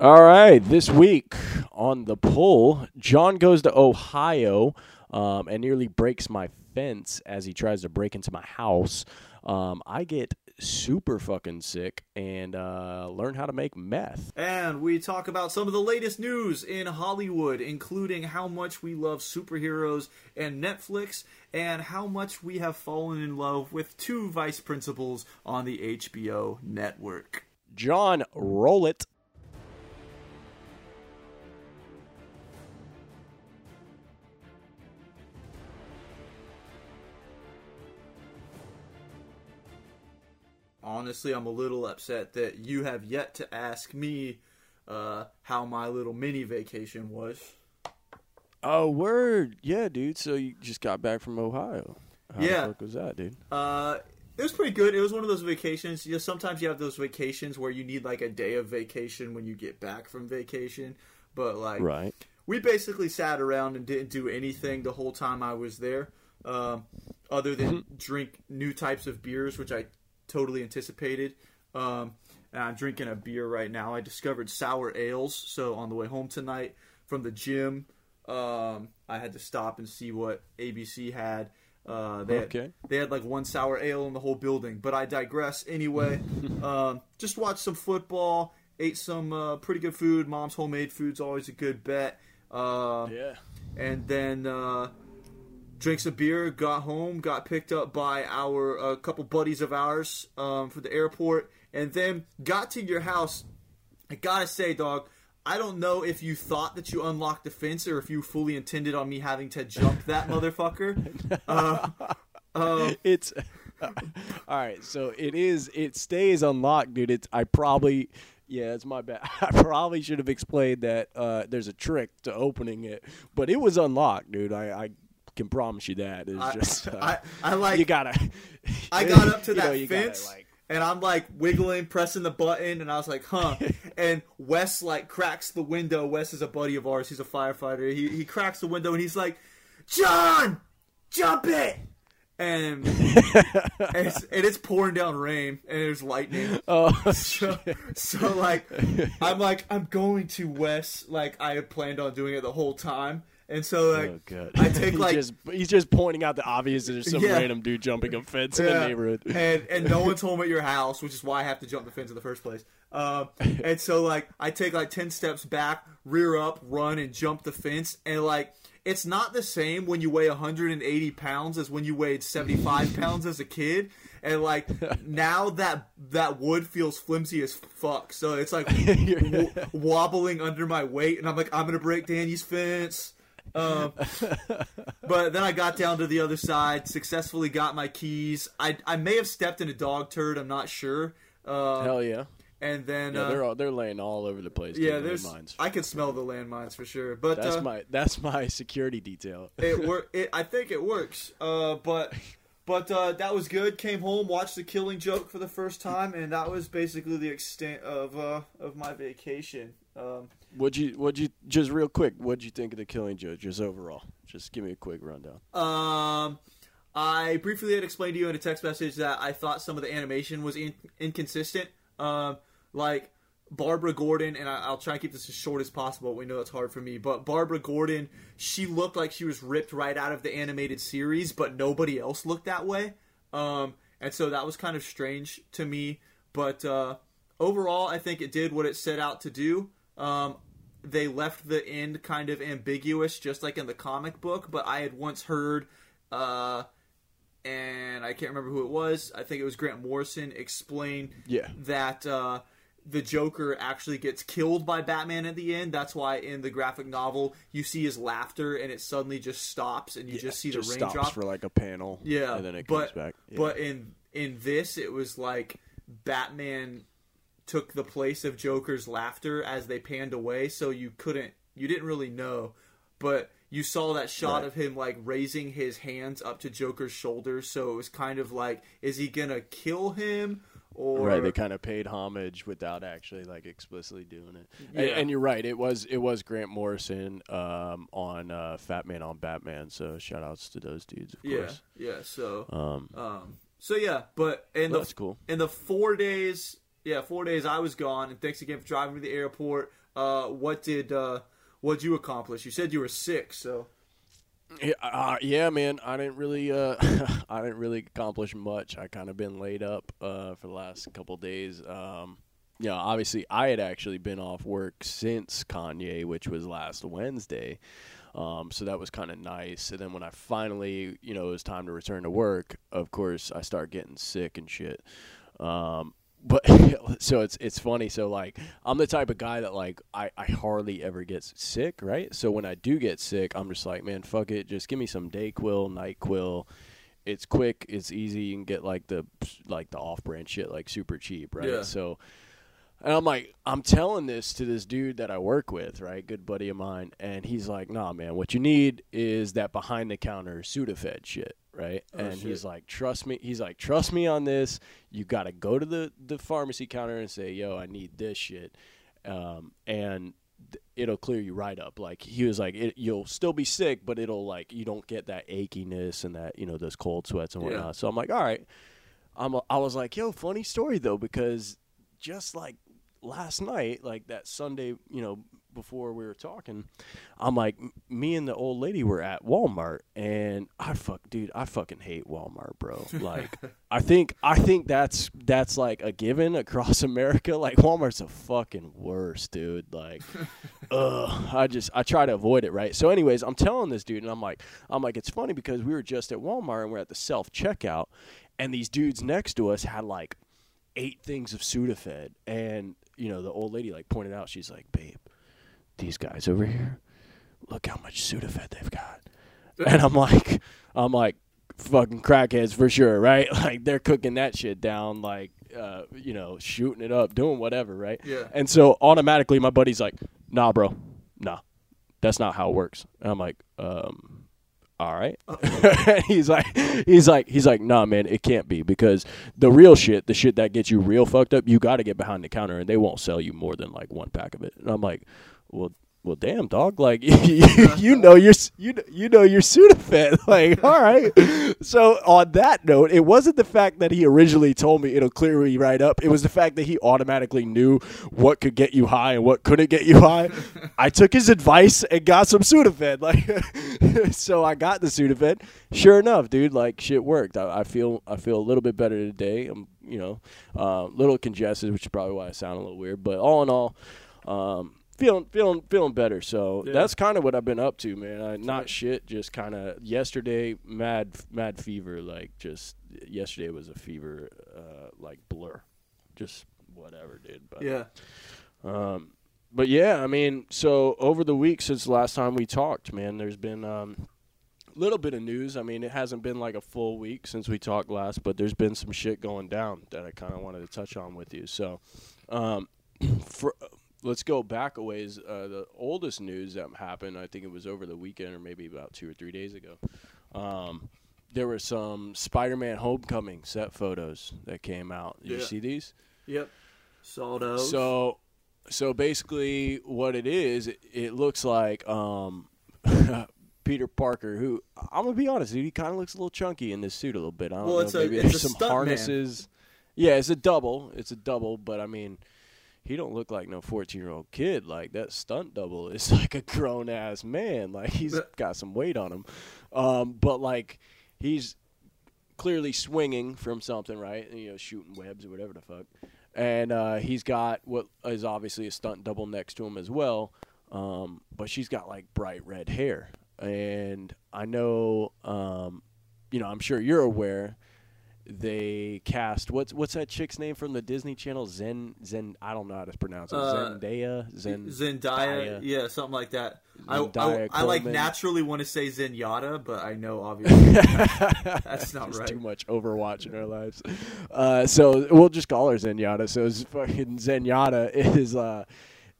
All right, this week on the pull, John goes to Ohio um, and nearly breaks my fence as he tries to break into my house. Um, I get super fucking sick and uh, learn how to make meth. And we talk about some of the latest news in Hollywood, including how much we love superheroes and Netflix, and how much we have fallen in love with two vice principals on the HBO network. John, roll honestly, I'm a little upset that you have yet to ask me uh, how my little mini vacation was. Oh, word. Yeah, dude. So you just got back from Ohio. How yeah. the fuck was that, dude? Uh, it was pretty good. It was one of those vacations. You know, sometimes you have those vacations where you need like a day of vacation when you get back from vacation. But like, Right. we basically sat around and didn't do anything the whole time I was there, um, other than drink new types of beers, which I totally anticipated. Um, and I'm drinking a beer right now. I discovered sour ales, so on the way home tonight from the gym, um, I had to stop and see what ABC had. Uh, they Okay. had, they had like one sour ale in the whole building, but I digress. Anyway, um, just watched some football, ate some uh, pretty good food. Mom's homemade food's always a good bet. Uh, Yeah. and then uh, drank some beer, got home, got picked up by our a couple buddies of ours um, for the airport, and then got to your house. I gotta say, dog, I don't know if you thought that you unlocked the fence or if you fully intended on me having to jump that motherfucker. Uh, It's all right. So it is. It stays unlocked, dude. It's. I probably. Yeah, it's my bad. I probably should have explained that uh, there's a trick to opening it, but it was unlocked, dude. I, I can promise you that. It's I, just. Uh, I, I like. you gotta. I got up to you know, that you gotta, fence. like- and I'm like wiggling, pressing the button, and I was like, "Huh." and Wes like cracks the window. Wes is a buddy of ours. He's a firefighter. He he cracks the window and he's like, "John, jump it!" And, and, it's, and it's pouring down rain and there's lightning. oh, So, so like, I'm like, I'm going to Wes. Like I had planned on doing it the whole time. And so like, oh, good. I take He's like just, he's just pointing out the obvious. that There's some Yeah. random dude jumping a fence in the neighborhood. and and no one's home at your house, which is why I have to jump the fence in the first place. Um, and so like I take like ten steps back, rear up, run, and jump the fence, and like it's not the same when you weigh 180 pounds as when you weighed 75 pounds as a kid. And like now that that wood feels flimsy as fuck, so it's like w- wobbling under my weight, and I'm like, I'm gonna break Danny's fence. Um, but then I got down to the other side, successfully got my keys. I I may have stepped in a dog turd. I'm not sure. Uh, Hell yeah. and then Yeah, uh, they're all, they're laying all over the place. yeah, there's landmines. I can smell the landmines for sure. But That's uh, my that's my security detail. it wor- it I think it works. Uh, but but uh, that was good. Came home, watched the Killing Joke for the first time, and that was basically the extent of uh, of my vacation. Um, Would you would you just real quick? What'd you think of the Killing Joke just overall? Just give me a quick rundown. Um, I briefly had explained to you in a text message that I thought some of the animation was in- inconsistent. Um, like Barbara Gordon, and I- I'll try and keep this as short as possible. We know it's hard for me, but Barbara Gordon, she looked like she was ripped right out of the animated series, but nobody else looked that way. Um, and so that was kind of strange to me. But uh, overall, I think it did what it set out to do. Um, they left the end kind of ambiguous, just like in the comic book. But I had once heard, uh, and I can't remember who it was. I think it was Grant Morrison explain Yeah. that uh, the Joker actually gets killed by Batman at the end. That's why in the graphic novel you see his laughter and it suddenly just stops and you just see just the stops raindrop. for like a panel. Yeah, and then it but, comes back. Yeah. But in in this, it was like Batman took the place of Joker's laughter as they panned away, so you couldn't, you didn't really know, but you saw that shot Right. of him like raising his hands up to Joker's shoulders, so it was kind of like, is he gonna kill him? Or right, they kind of paid homage without actually like explicitly doing it. And, Yeah. and you're right, it was it was Grant Morrison um, on uh, Fat Man on Batman. So shout outs to those dudes, of yeah, course. yeah. So, Um, um, so yeah, but in the that's cool. in the four days, yeah, four days I was gone, and thanks again for driving me to the airport. Uh, what did uh, what you accomplish? You said you were sick, so Yeah, uh, yeah, man. I didn't really, uh, I didn't really accomplish much. I kind of been laid up uh, for the last couple days. Um, yeah, obviously, I had actually been off work since Kanye, which was last Wednesday. Um, so that was kind of nice. And then when I finally, you know, it was time to return to work, of course, I start getting sick and shit. Um, but so it's it's funny. So like I'm the type of guy that like I, I hardly ever gets sick, right? So when I do get sick, I'm just like, man, fuck it, just give me some Dayquil, Nyquil. It's quick, it's easy. You can get like the like the off-brand shit like super cheap, right? Yeah. So and I'm like, I'm telling this to this dude that I work with, right? Good buddy of mine. And he's like, nah, man, what you need is that behind the counter Sudafed shit, right? Oh, and shit. he's like, trust me. He's like, trust me on this. You got to go to the, the pharmacy counter and say, yo, I need this shit. Um, and th- it'll clear you right up. Like he was like, it, you'll still be sick, but it'll like, you don't get that achiness and that, you know, those cold sweats and Yeah. whatnot. So I'm like, all right. I'm, a- I was like, yo, funny story though, because just like last night, like that Sunday, you know, before we were talking, I'm like, me and the old lady were at Walmart, and I fuck, dude, I fucking hate Walmart, bro. Like, I think, I think that's that's like a given across America. Like, Walmart's the fucking worst, dude. Like, ugh, I just I try to avoid it, right? So, anyways, I'm telling this dude, and I'm like, I'm like, it's funny because we were just at Walmart and we're at the self checkout, and these dudes next to us had like eight things of Sudafed, and you know the old lady like pointed out, she's like, babe, these guys over here, look how much Sudafed they've got, and I'm like, I'm like, fucking crackheads for sure, right? Like they're cooking that shit down, like, uh, you know, shooting it up, doing whatever, right? Yeah. And so automatically, my buddy's like, nah, bro, nah, that's not how it works. And I'm like, um, all right. he's like, he's like, he's like, nah, man, it can't be because the real shit, the shit that gets you real fucked up, you got to get behind the counter and they won't sell you more than like one pack of it. And I'm like, well, well, damn, dog. Like, you, you know your you know- you know your Sudafed. Like, all right. So on that note, it wasn't the fact that he originally told me it'll clear me right up. It was the fact that he automatically knew what could get you high and what couldn't get you high. I took his advice and got some Sudafed. Like, so I got the Sudafed. Sure enough, dude, like shit worked. I, I feel I feel a little bit better today. I'm you know uh, a little congested, which is probably why I sound a little weird. But all in all. Um, feeling feeling feeling better. So Yeah. that's kind of what I've been up to, man. I, not shit, just kind of yesterday mad mad fever. Like just yesterday was a fever, uh, like blur, just whatever, dude. But Yeah. um, but yeah, I mean, so over the week since the last time we talked, man, there's been um, a little bit of news. I mean, it hasn't been like a full week since we talked last, but there's been some shit going down that I kind of wanted to touch on with you. So, um, for let's go back a ways. Uh, the oldest news that happened, I think it was over the weekend or maybe about two or three days ago. Um, there were some Spider-Man Homecoming set photos that came out. Did you Yeah. see these? Yep. Saw those. So, so basically, what it is, it, it looks like um, Peter Parker, who I'm gonna be honest, dude, he kind of looks a little chunky in this suit a little bit. I don't Well, know, it's a- it's there's a some stunt man. Yeah, it's a double. It's a double, but I mean, he don't look like no 14 year old kid. Like that stunt double is like a grown ass man. Like he's got some weight on him, um, but like he's clearly swinging from something, right? You know, shooting webs or whatever the fuck. And uh, he's got what is obviously a stunt double next to him as well. Um, but she's got like bright red hair. And I know, um, you know, I'm sure you're aware they cast what's what's that chick's name from the Disney Channel? Zen Zen. I don't know how to pronounce it. Uh, Zendaya. Zen. Zendaya, yeah, something like that. I, I, I like naturally want to say Zenyatta, but I know obviously that's not right. Too much Overwatch in our lives. Uh, so we'll just call her Zenyatta. So fucking Zenyatta is uh,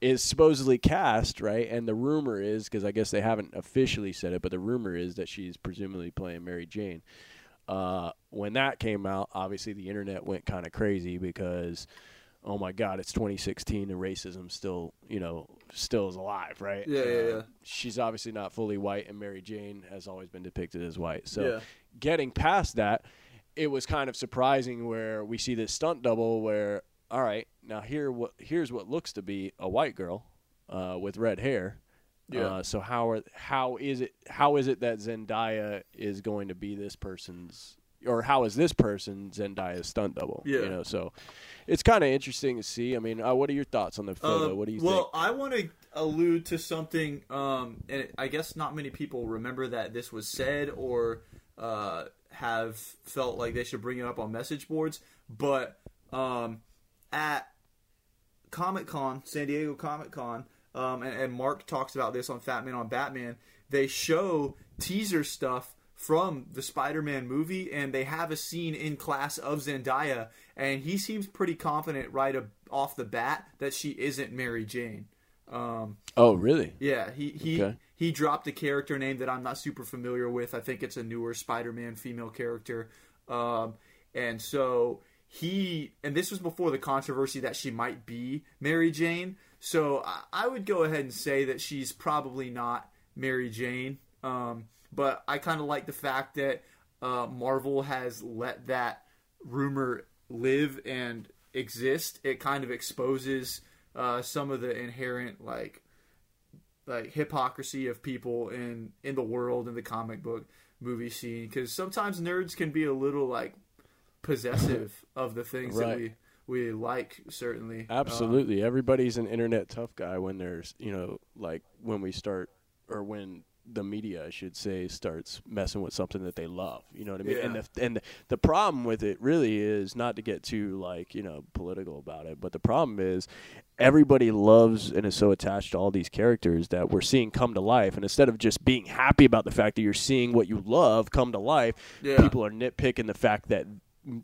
is supposedly cast right, and the rumor is because I guess they haven't officially said it, but the rumor is that she's presumably playing Mary Jane. Uh, when that came out, obviously the internet went kind of crazy because, oh my God, it's 2016 and racism still, you know, still is alive, right? Yeah, yeah, Uh, yeah. She's obviously not fully white, and Mary Jane has always been depicted as white. So Yeah. getting past that, it was kind of surprising where we see this stunt double where, all right, now here what here's what looks to be a white girl, uh, with red hair. Yeah. Uh, so how are how is it how is it that Zendaya is going to be this person's or how is this person Zendaya's stunt double? Yeah. You know, so it's kind of interesting to see. I mean, uh, what are your thoughts on the photo? Uh, what do you well, think? I want to allude to something, um, and I guess not many people remember that this was said or uh, have felt like they should bring it up on message boards. But um, at Comic Con, San Diego Comic Con, um, and, and Mark talks about this on Fat Man on Batman. They show teaser stuff from the Spider-Man movie, and they have a scene in class of Zendaya, and he seems pretty confident right off the bat that she isn't Mary Jane. Um, Oh, really? yeah, he he Okay. he dropped a character name that I'm not super familiar with. I think it's a newer Spider-Man female character, um, and so he and this was before the controversy that she might be Mary Jane. So I, would go ahead and say that she's probably not Mary Jane. Um, but I kind of like the fact that uh, Marvel has let that rumor live and exist. It kind of exposes uh, some of the inherent like like hypocrisy of people in in the world in the comic book movie scene because sometimes nerds can be a little like possessive of the things that we we like certainly Um, Absolutely. Everybody's an internet tough guy when there's, you know, like when we start or when the media, I should say, starts messing with something that they love. You know what I mean? And Yeah. the and the, the problem with it really is not to get too like you know political about it, but the problem is everybody loves and is so attached to all these characters that we're seeing come to life, and instead of just being happy about the fact that you're seeing what you love come to life, Yeah. people are nitpicking the fact that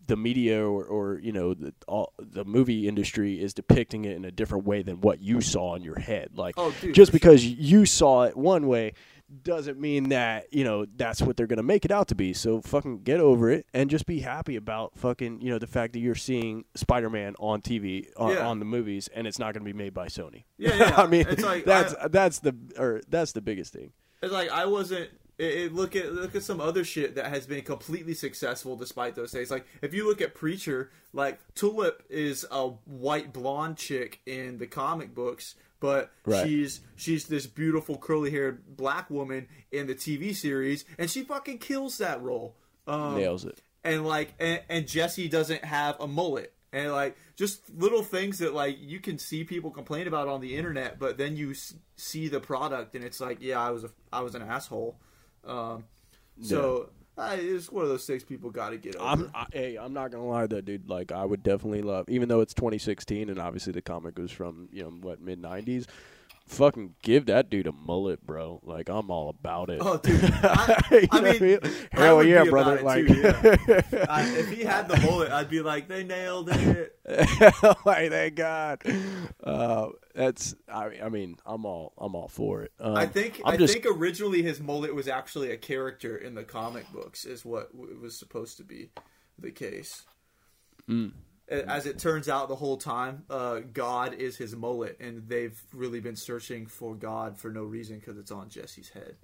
the media or, or you know the all, the movie industry is depicting it in a different way than what you saw in your head. Like Oh, dude, just because you saw it one way doesn't mean that you know that's what they're gonna make it out to be. So fucking get over it and just be happy about fucking you know the fact that you're seeing Spider-Man on TV on, Yeah. on the movies and it's not gonna be made by Sony. Yeah, yeah. I mean It's like, that's I- that's the or that's the biggest thing. It's like I wasn't. It, it, look at look at some other shit that has been completely successful despite those things. Like if you look at Preacher, like Tulip is a white blonde chick in the comic books, but Right. she's she's this beautiful curly haired black woman in the TV series, and she fucking kills that role. Um, Nails it. and like and, and Jesse doesn't have a mullet and like just little things that like you can see people complain about on the internet but then you s- see the product and it's like yeah I was a I was an asshole um so uh, it's one of those things people got to get over I'm I, hey, I'm not gonna lie though, dude. Like, I would definitely love, even though it's 2016 and obviously the comic was from you know what mid 90s. Fucking give that dude a mullet, bro. Like, I'm all about it. oh dude I, You I mean I hell would yeah, brother. Like, too, yeah. I, if he had the mullet I'd be like they nailed it like, thank God. Uh, that's, I, I mean, I'm all, I'm all for it. Um, I think I'm I just, think originally his mullet was actually a character in the comic books, is what was supposed to be the case. Hmm. As it turns out, the whole time, uh, God is his mullet, and they've really been searching for God for no reason because it's on Jesse's head.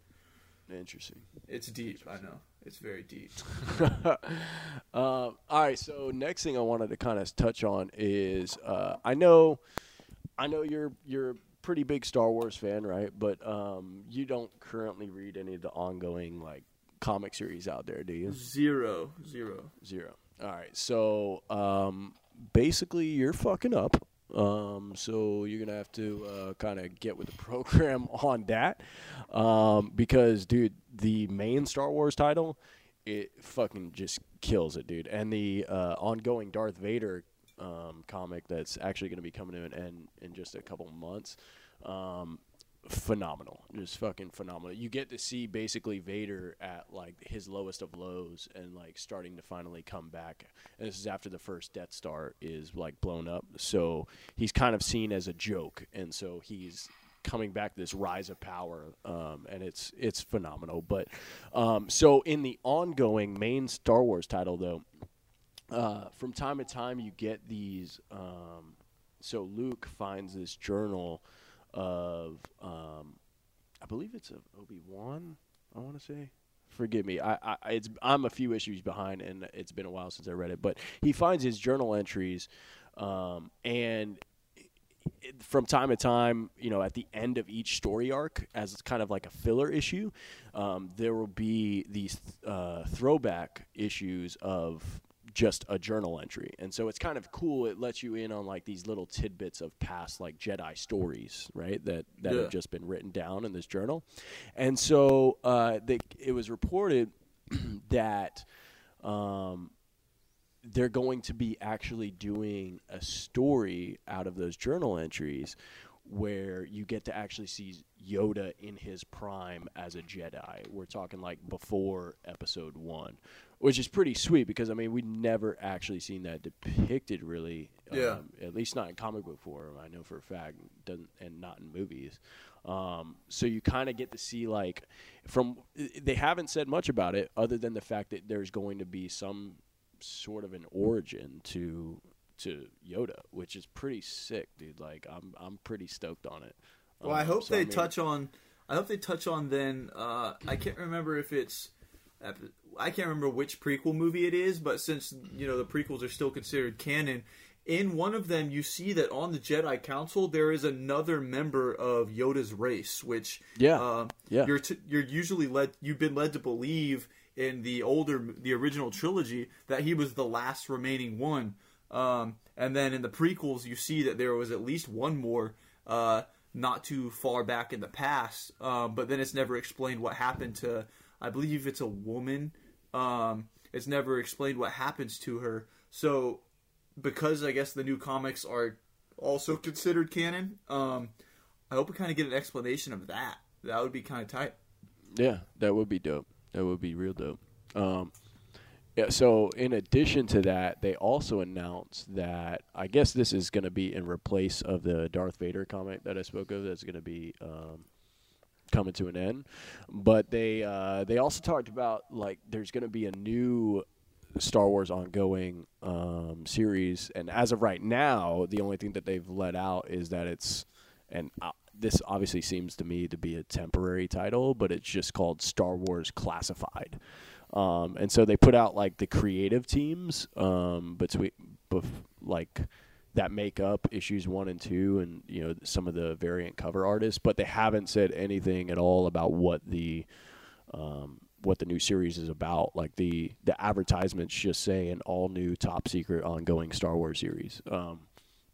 interesting. It's deep, I know. It's very deep. um, all right. So next thing I wanted to kind of touch on is uh, I know, I know you're you're a pretty big Star Wars fan, right? But um, you don't currently read any of the ongoing like comic series out there, do you? Zero, zero. Zero. All right. So um, basically, you're fucking up. Um, so you're gonna have to uh, kind of get with the program on that, um, because dude, the main Star Wars title, it fucking just kills it, dude. And the uh, ongoing Darth Vader um, comic that's actually gonna be coming in in, in just a couple months. Phenomenal, just fucking phenomenal. You get to see basically Vader at like his lowest of lows and like starting to finally come back. And this is after the first Death Star is like blown up, so he's kind of seen as a joke, and so he's coming back this rise of power, um, and it's it's phenomenal. But um, so in the ongoing main Star Wars title though, uh, from time to time you get these. Um, so Luke finds this journal of, um, I believe it's of Obi Wan. I want to say. Forgive me. I, I it's I'm a few issues behind, and it's been a while since I read it. But he finds his journal entries, um, and it- from time to time, you know, at the end of each story arc, as it's kind of like a filler issue, um, there will be these uh, throwback issues of just a journal entry, and so it's kind of cool. It lets you in on like these little tidbits of past like Jedi stories, right? That that Yeah. have just been written down in this journal, and so uh, they, it was reported that. Um, they're going to be actually doing a story out of those journal entries where you get to actually see Yoda in his prime as a Jedi. We're talking like before episode 1, which is pretty sweet because I mean, we've never actually seen that depicted really Yeah. um, at least not in comic book form. I know for a fact doesn't and not in movies. Um, so you kind of get to see like from they haven't said much about it other than the fact that there's going to be some sort of an origin to to Yoda, which is pretty sick, dude. Like I'm I'm pretty stoked on it. Well, I Um, hope so, they mean, touch on. I hope they touch on then. Uh, I can't remember if it's. I can't remember which prequel movie it is, but since you know the prequels are still considered canon, in one of them you see that on the Jedi Council there is another member of Yoda's race, which Yeah. uh, Yeah. you're t- you're usually led you've been led to believe in the older the original trilogy that he was the last remaining one. Um, and then in the prequels, you see that there was at least one more, uh, not too far back in the past. Um, but then it's never explained what happened to. I believe it's a woman. Um, it's never explained what happens to her. So, because I guess the new comics are also considered canon, um, I hope we kind of get an explanation of that. That would be kind of tight. Yeah, that would be dope. That would be real dope. Um, yeah. So in addition to that, they also announced that I guess this is going to be in replace of the Darth Vader comic that I spoke of. That's going to be um, coming to an end. But they uh, they also talked about like there's going to be a new Star Wars ongoing um, series, and as of right now, the only thing that they've let out is that it's and uh, this obviously seems to me to be a temporary title, but it's just called Star Wars Classified. Um, and so they put out like the creative teams um, between bef- like that make up issues one and two, and you know some of the variant cover artists, but they haven't said anything at all about what the um, what the new series is about. Like the the advertisements just say an all new top secret ongoing Star Wars series, um,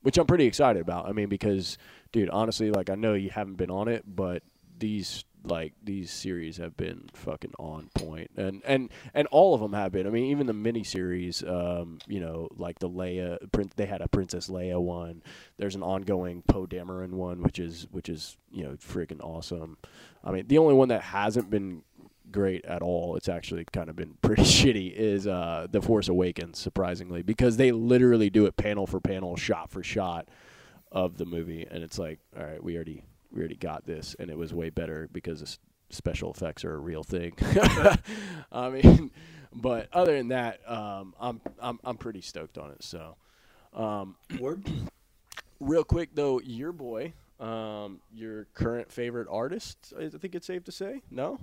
which I'm pretty excited about. I mean, because dude, honestly, like I know you haven't been on it, but these like these series have been fucking on point, and and and all of them have been. I mean, even the mini series, um, you know, like the Leia, they had a Princess Leia one. There's an ongoing Poe Dameron one, which is which is you know freaking awesome. I mean, the only one that hasn't been great at all, it's actually kind of been pretty shitty, is uh, The Force Awakens, surprisingly, because they literally do it panel for panel, shot for shot of the movie, and it's like, all right, we already we already got this, and it was way better because special effects are a real thing. I mean, but other than that, um, I'm I'm I'm pretty stoked on it. So, um, Word. real quick though, your boy, um, your current favorite artist, I think it's safe to say, no.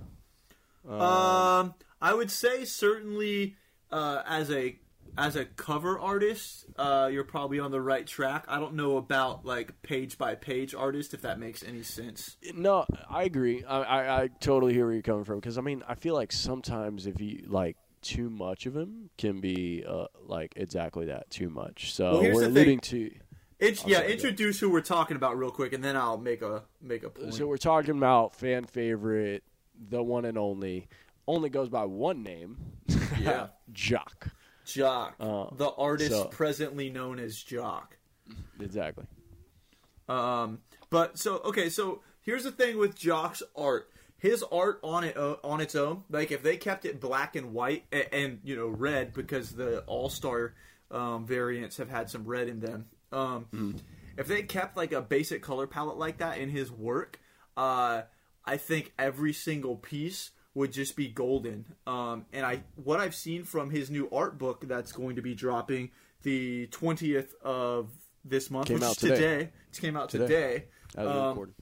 Um, I would say certainly uh, as a as a cover artist, uh, you're probably on the right track. I don't know about like page by page artist if that makes any sense. No, I agree. I, I, I totally hear where you're coming from because I mean I feel like sometimes if you like too much of him can be uh, like exactly that too much. So Well, we're thing. alluding to. It's, yeah, that. introduce who we're talking about real quick, and then I'll make a make a point. So we're talking about fan favorite, the one and only, only goes by one name. Yeah. Jock. Jock, Uh, the artist so- presently known as Jock. Exactly. Um, but so okay, so here's the thing with Jock's art. His art on it uh, on its own, like if they kept it black and white and, and you know red because the All Star um, variants have had some red in them. Um, If they kept like a basic color palette like that in his work, uh, I think every single piece would just be golden. Um, and I what I've seen from his new art book that's going to be dropping the twentieth of this month, Came which out is today. today. It came out Today. today. Um.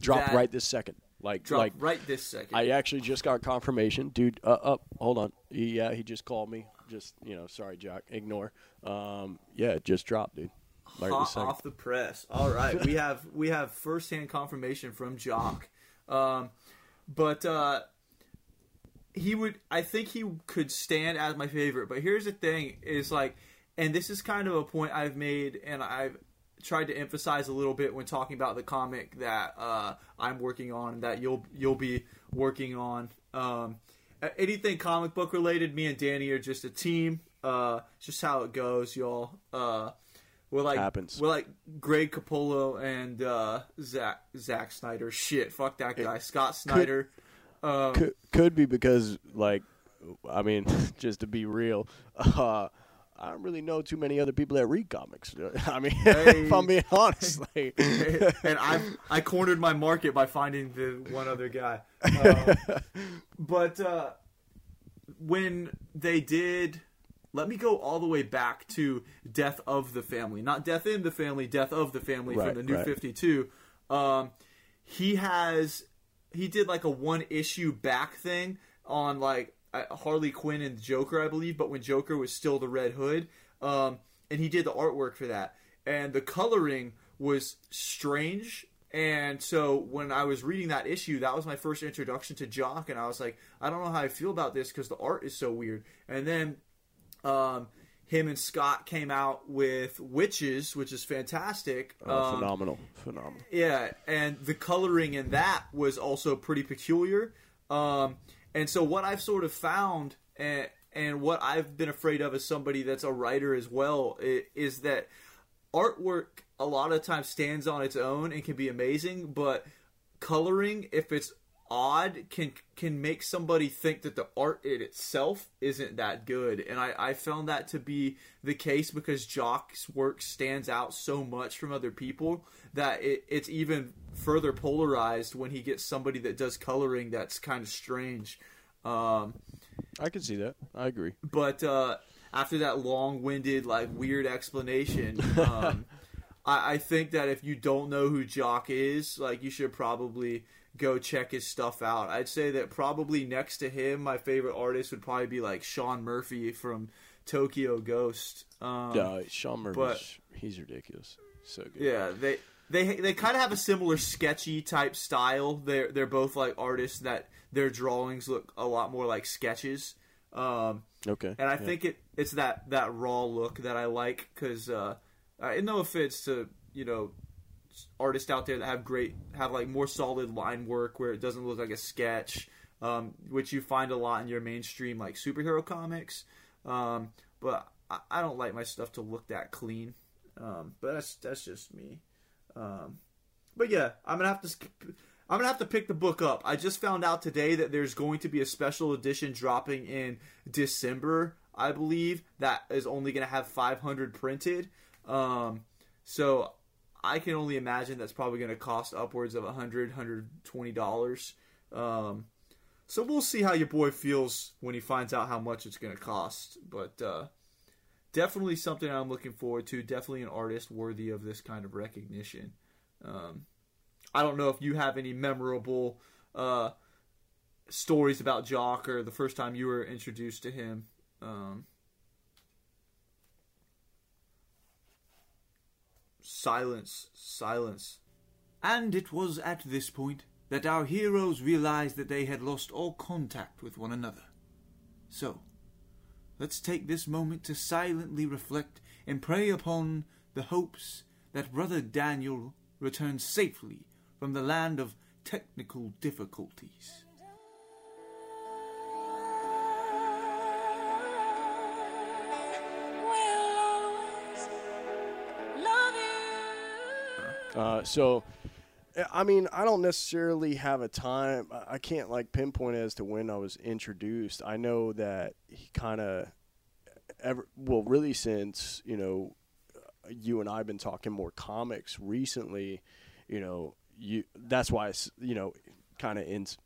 Drop right this second. Like Drop like right this second. I actually just got confirmation, dude. Uh, up, hold on. He, yeah, he just called me. Just you know, sorry, Jock. Ignore. Um, yeah, it just dropped, dude. Right hot off the press. All right, we have we have firsthand confirmation from Jock, um, but uh, he would. I think he could stand as my favorite. But here's the thing: is like, and this is kind of a point I've made, and I've tried to emphasize a little bit when talking about the comic that uh, I'm working on, and that you'll you'll be working on. Um, anything comic book related, me and Danny are just a team. Uh, just how it goes, y'all. Uh, we're like Happens. we're like Greg Capullo and uh, Zach Zack Snyder. Shit, fuck that guy, Scott Snyder. Um, could, could be because like I mean, just to be real, uh, I don't really know too many other people that read comics. I mean, if I'm being honest, like, and I I cornered my market by finding the one other guy. Um, but uh, when they did, let me go all the way back to Death of the Family, not Death in the Family, Death of the Family Right, from the New right. Fifty Two. Um, he has he did like a one issue back thing on like uh, Harley Quinn and Joker, I believe, but when Joker was still the Red Hood, um, and he did the artwork for that, and the coloring was strange. And so when I was reading that issue, that was my first introduction to Jock, and I was like, I don't know how I feel about this because the art is so weird. And then um, him and Scott came out with Wytches, which is fantastic. oh, Um, phenomenal, phenomenal. yeah, and the coloring in that was also pretty peculiar. Um, and so what I've sort of found, and, and what I've been afraid of as somebody that's a writer as well, is that artwork a lot of times stands on its own and can be amazing, but coloring, if it's odd, can can make somebody think that the art in itself isn't that good. And I, I found that to be the case because Jock's work stands out so much from other people that it, it's even further polarized when he gets somebody that does coloring that's kind of strange. Um, I can see that. I agree. but uh, after that long-winded, like weird explanation, um, I, I think that if you don't know who Jock is, like you should probably go check his stuff out. I'd say that probably next to him, my favorite artist would probably be like Sean Murphy from Tokyo Ghost. Um, Uh, Sean Murphy, but- he's ridiculous. So good. yeah, they they they kind of have a similar sketchy type style. They're they're both like artists that their drawings look a lot more like sketches. Um, Okay. and I yeah. think it it's that that raw look that I like because uh, uh, no offense to you know artists out there that have great have like more solid line work where it doesn't look like a sketch, um, which you find a lot in your mainstream like superhero comics. Um, but I, I don't like my stuff to look that clean. Um, but that's that's just me. Um, but yeah, I'm gonna have to. I'm gonna have to pick the book up. I just found out today that there's going to be a special edition dropping in December, I believe, that is only gonna have 500 printed. Um, so I can only imagine that's probably gonna cost upwards of 100, 120 dollars. Um, so we'll see how your boy feels when he finds out how much it's gonna cost. But uh, definitely something I'm looking forward to. Definitely an artist worthy of this kind of recognition. Um, I don't know if you have any memorable uh, stories about Jock or the first time you were introduced to him. Um, silence, silence. And it was at this point that our heroes realized that they had lost all contact with one another. So, let's take this moment to silently reflect and pray upon the hopes that Brother Daniel returns safely from the land of technical difficulties. Uh, so, I mean, I don't necessarily have a time. I- can't like pinpoint as to when I was introduced. I know that he kind of, ever well, really since you know, you and I have been talking more comics recently. You know, you that's why you know, kind of ins-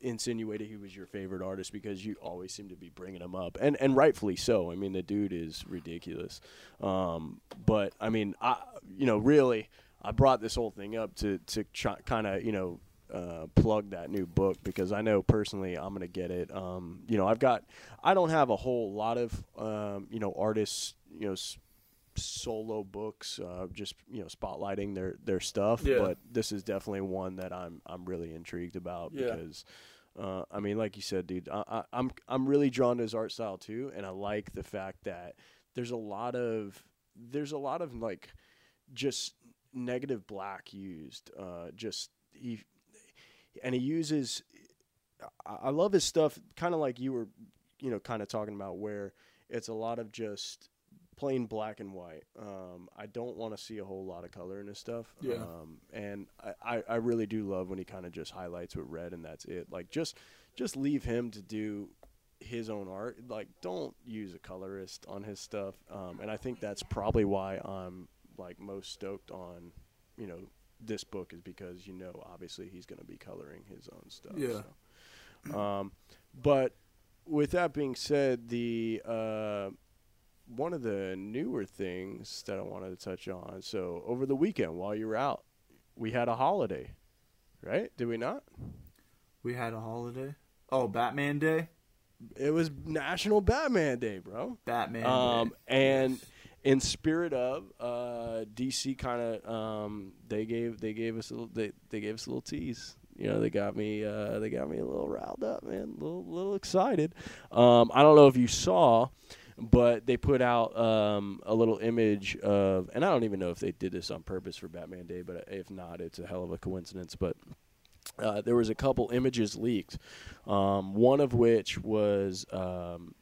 insinuated he was your favorite artist because you always seem to be bringing him up, and and rightfully so. I mean, the dude is ridiculous. Um, but I mean, I you know really. I brought this whole thing up to to kind of you know uh, plug that new book because I know personally I'm gonna get it. Um, you know, I've got I don't have a whole lot of um, you know artists you know s- solo books, uh, just you know, spotlighting their their stuff. Yeah. But this is definitely one that I'm I'm really intrigued about Yeah. because. Uh, I mean, like you said, dude, I, I, I'm I'm really drawn to his art style too, and I like the fact that there's a lot of there's a lot of like just negative black used. Uh, just he and he uses. I I love his stuff, kind of like you were, you know, kind of talking about where it's a lot of just plain black and white. Um, I don't want to see a whole lot of color in his stuff. Yeah. Um, and I, I, I really do love when he kind of just highlights with red and that's it. Like just just leave him to do his own art. Like don't use a colorist on his stuff. Um, and I think that's probably why I'm like most stoked on, you know, this book is because you know obviously he's going to be coloring his own stuff. Yeah. so. Um, but with that being said, the uh, one of the newer things that I wanted to touch on. So over the weekend, while you were out, we had a holiday, right? Did we not? We had a holiday. Oh, Batman Day. It was National Batman Day, bro. Batman. Um, Day. and Yes. In spirit of uh, DC, kind of um, they gave they gave us a little they, they gave us a little tease. You know, they got me uh, they got me a little riled up, man, a little little excited. Um, I don't know if you saw, but they put out um, a little image of, and I don't even know if they did this on purpose for Batman Day, but if not, it's a hell of a coincidence. But uh, there was a couple images leaked, um, one of which was um,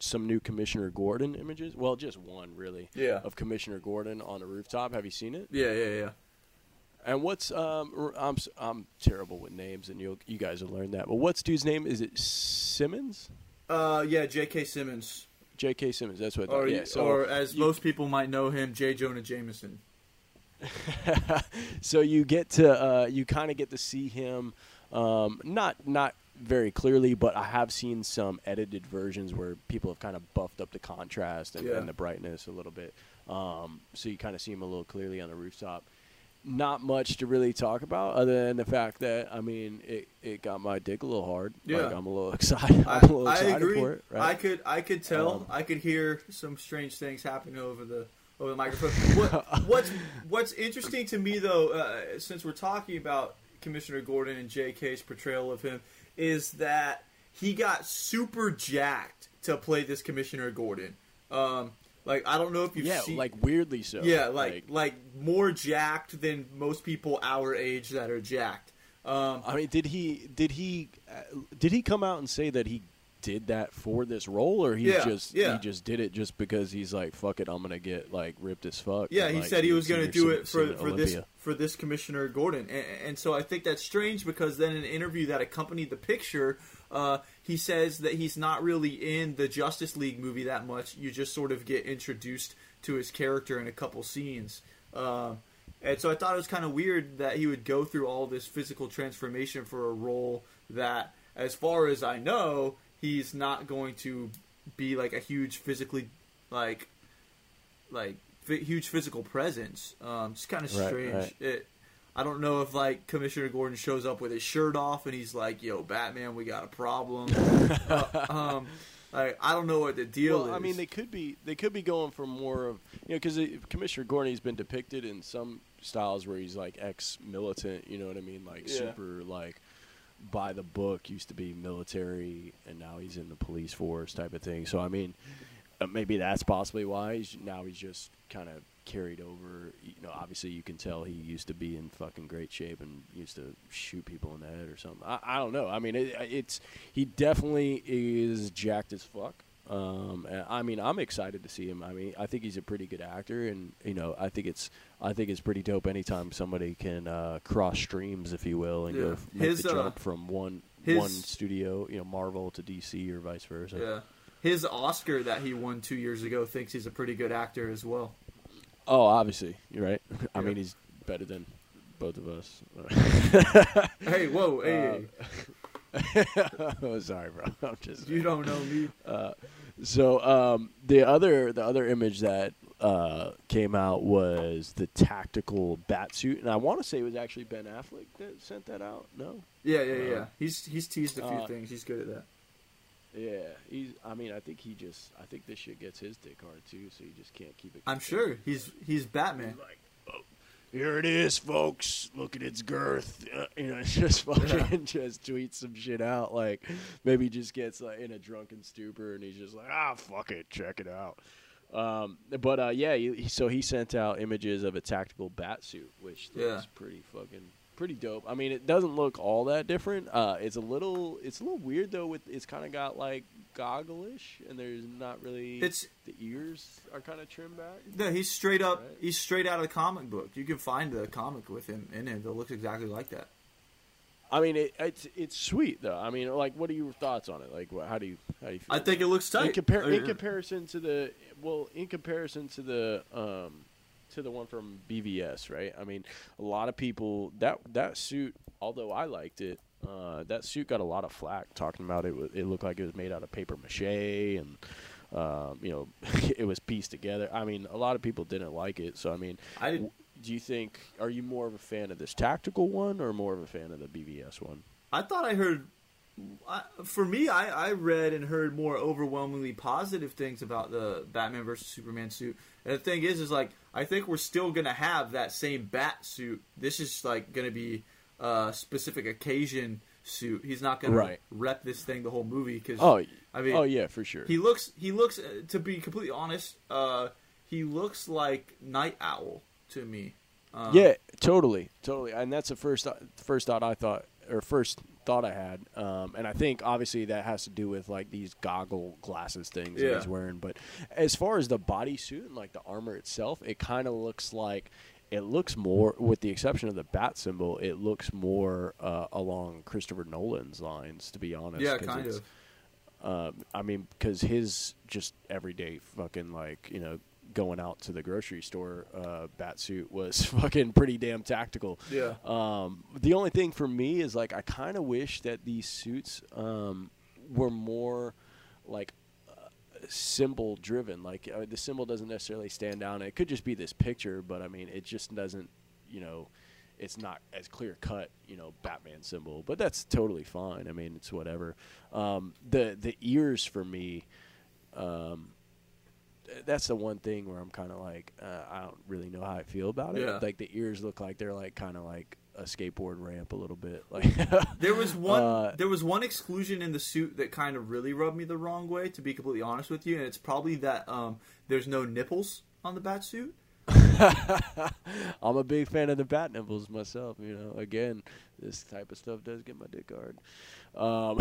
some new Commissioner Gordon images. Well, just one really yeah. of Commissioner Gordon on a rooftop. Have you seen it? Yeah, yeah, yeah. And what's um I'm I'm terrible with names, and you you guys will learn that. But what's dude's name? Is it Simmons? Uh, yeah, J.K. Simmons, J.K. Simmons. That's what. I or thought. yeah. So or as you- most people might know him, J. Jonah Jameson. so you get to uh, you kind of get to see him um, not not very clearly but i have seen some edited versions where people have kind of buffed up the contrast and, Yeah. and the brightness a little bit um, so you kind of see him a little clearly on the rooftop not much to really talk about other than the fact that i mean it, it got my dick a little hard Yeah. like i'm a little excited I, i'm a little excited agree. for it right I could I could tell. Um, I could hear some strange things happening over the over the microphone. What, what's what's interesting to me though, uh, since we're talking about Commissioner Gordon and J.K.'s portrayal of him, is that he got super jacked to play this Commissioner Gordon. Um, like I don't know if you've yeah seen, like weirdly so yeah, like, like more jacked than most people our age that are jacked. Um, I mean, did he did he uh, did he come out and say that he did that for this role, or he Yeah, just yeah. he just did it just because he's like, fuck it, I'm gonna get like ripped as fuck. Yeah, and, he like, said he was going to do it for for this Olympia. for this Commissioner Gordon, and, and so I think that's strange because then in an interview that accompanied the picture, uh, he says that he's not really in the Justice League movie that much. You just sort of get introduced to his character in a couple scenes. Um, and so I thought it was kind of weird that he would go through all this physical transformation for a role that, as far as I know, he's not going to be like a huge physically like like f- huge physical presence. Um, it's kind of Right, strange. right. It, I don't know if like Commissioner Gordon shows up with his shirt off and he's like, "Yo, Batman, we got a problem." uh, um, like, I don't know what the deal Well, is. I mean, they could be they could be going for more of you know because Commissioner Gordon has been depicted in some styles where he's like ex-militant. You know what I mean? Like Yeah. super like by the book. Used to be military, and now he's in the police force type of thing. So I mean, uh, maybe that's possibly why he's now he's just kind of carried over. You know, obviously you can tell he used to be in fucking great shape and used to shoot people in the head or something. I, I don't know. I mean, it, it's he definitely is jacked as fuck. Um, and I mean, I'm excited to see him. I mean, I think he's a pretty good actor, and you know, I think it's I think it's pretty dope anytime somebody can uh, cross streams, if you will, and Yeah. go f- make His, the uh, jump from one his- one studio, you know, Marvel to DC or vice versa. yeah, his Oscar that he won two years ago thinks he's a pretty good actor as well. Oh, obviously, you're right. I Yeah. mean, he's better than both of us. Hey, whoa, hey, oh, sorry, bro. I'm just you don't know me. Uh, so um, the other the other image that uh, came out was the tactical bat suit, and I want to say it was actually Ben Affleck that sent that out. No, Yeah, yeah, yeah. He's he's teased a few Uh, things. He's good at that. Yeah, he's. I mean, I think he just. I think this shit gets his dick hard too, so he just can't keep it. I'm sure he's he's Batman. He's like, oh, here it is, folks. Look at its girth. Uh, you know, just fucking just tweets some shit out. Like maybe just gets like in a drunken stupor and he's just like, ah, fuck it, check it out. Um, but uh, yeah, he, he- so he sent out images of a tactical bat suit, which looks Yeah. pretty fucking pretty dope. I mean, it doesn't look all that different. Uh, it's a little it's a little weird though. With it's kind of got like goggle-ish, and there's not really. It's the ears are kind of trimmed back. no, he's straight up. Right. He's straight out of the comic book. You can find the comic with him in it that looks exactly like that. I mean, it, it's it's sweet though. I mean, like, what are your thoughts on it? Like, wha- how do you how do you feel? I think it looks in, tight. compar- in Uh, comparison to the well, in comparison to the um to the one from BVS, right? I mean, a lot of people that that suit, although I liked it, uh, that suit got a lot of flack talking about it. It looked like it was made out of paper mache and. Um, you know, it was pieced together. I mean, a lot of people didn't like it. So, I mean, I did, do you think are you more of a fan of this tactical one or more of a fan of the BVS one? I thought I heard. I, for me, I, I read and heard more overwhelmingly positive things about the Batman versus Superman suit. And the thing is, is like I think we're still gonna have that same bat suit. This is like gonna be a specific occasion suit. He's not gonna Right. rep this thing the whole movie because Oh, I mean, oh yeah, for sure. he looks he looks uh, to be completely honest. Uh, he looks like Night Owl to me. Um, yeah, totally, totally. And that's the first first thought I thought or first thought I had. Um, and I think obviously that has to do with like these goggle glasses things that he's wearing. But as far as the bodysuit and like the armor itself, it kind of looks like it looks more, with the exception of the bat symbol, it looks more uh, along Christopher Nolan's lines. To be honest, yeah, kind of. Um, I mean, because his just everyday fucking like you know going out to the grocery store uh, bat suit was fucking pretty damn tactical. Yeah. Um, the only thing for me is like I kind of wish that these suits um, were more like uh, symbol driven. Like uh, the symbol doesn't necessarily stand down. It could just be this picture, but I mean, it just doesn't. You know, it's not as clear cut. You know, Batman symbol, but that's totally fine. I mean, it's whatever. Um, the the ears for me. Um, that's the one thing where I'm kind of like uh, I don't really know how I feel about it. Yeah. Like the ears look like they're like kind of like a skateboard ramp a little bit. Like There was one. Uh, there was one exclusion in the suit that kind of really rubbed me the wrong way. To be completely honest with you, and it's probably that um, there's no nipples on the bat suit. I'm a big fan of the bat nipples myself. You know, again, this type of stuff does get my dick hard. Um,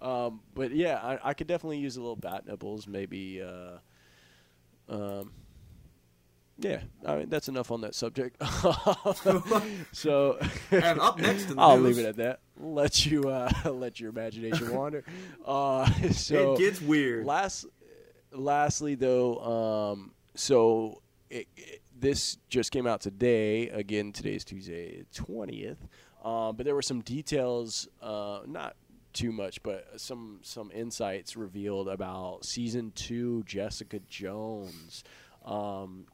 um, but yeah, I, I could definitely use a little bat nipples. Maybe. Uh, um, yeah, I mean that's enough on that subject. so And up next I'll news, leave it at that. Let you uh, let your imagination wander. Uh, so it gets weird. Last, lastly, though, um, so it, it- this just came out today. Again, today's Tuesday, twentieth. Um, but there were some details, uh, not too much, but some some insights revealed about season two, Jessica Jones. Um,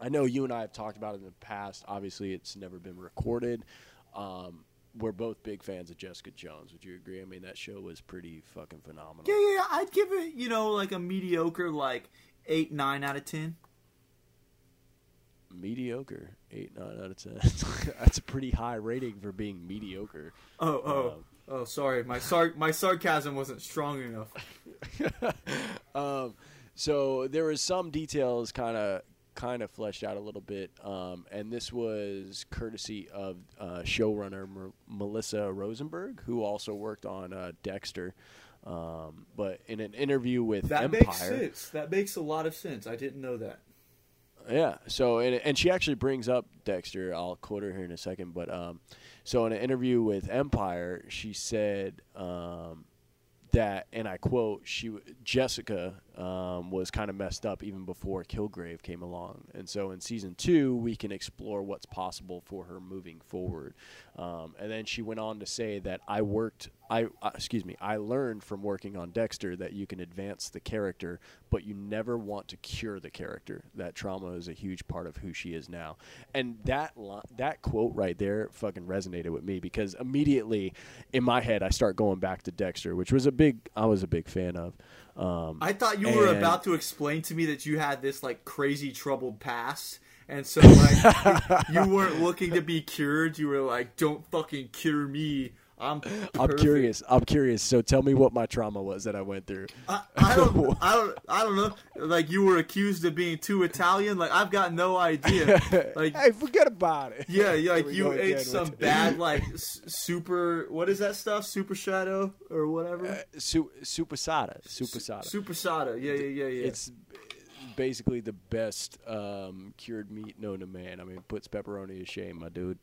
I know you and I have talked about it in the past. Obviously, it's never been recorded. Um, we're both big fans of Jessica Jones. Would you agree? I mean, that show was pretty fucking phenomenal. yeah, yeah, yeah, I'd give it, you know, like a mediocre, like eight, nine out of ten. Mediocre eight nine out of ten that's a pretty high rating for being mediocre Oh, oh, Um, oh, sorry, my sar- my sarcasm wasn't strong enough. um, so there was some details kind of kind of fleshed out a little bit um, and this was courtesy of uh, showrunner Mer- melissa rosenberg who also worked on uh, dexter um, but in an interview with That empire makes sense. That makes a lot of sense. I didn't know that. Yeah. So and and she actually brings up Dexter. I'll quote her here in a second, but um, so in an interview with Empire, she said um, that, and I quote, she Jessica um, was kind of messed up even before Kilgrave came along. And so in season two, we can explore what's possible for her moving forward. Um, and then she went on to say that I worked, I uh, excuse me, I learned from working on Dexter that you can advance the character, but you never want to cure the character. That trauma is a huge part of who she is now. And that that quote right there fucking resonated with me because immediately in my head I start going back to Dexter, which was a big I was a big fan of. Um, I thought you were about to explain to me that you had this like crazy troubled past, and so like you weren't looking to be cured. You were like, "Don't fucking cure me." I'm. I'm curious. I'm curious. So tell me what my trauma was that I went through. I, I don't. I don't. I don't know. Like you were accused of being too Italian. Like I've got no idea. Like hey, forget about it. yeah, yeah, like you ate some with- bad like super. What is that stuff? Super shadow or whatever. Uh, Su- Supersada. Supersada. Super sada. Yeah, yeah, yeah, yeah. It's basically the best um, cured meat known to man. I mean, puts pepperoni to shame, my dude.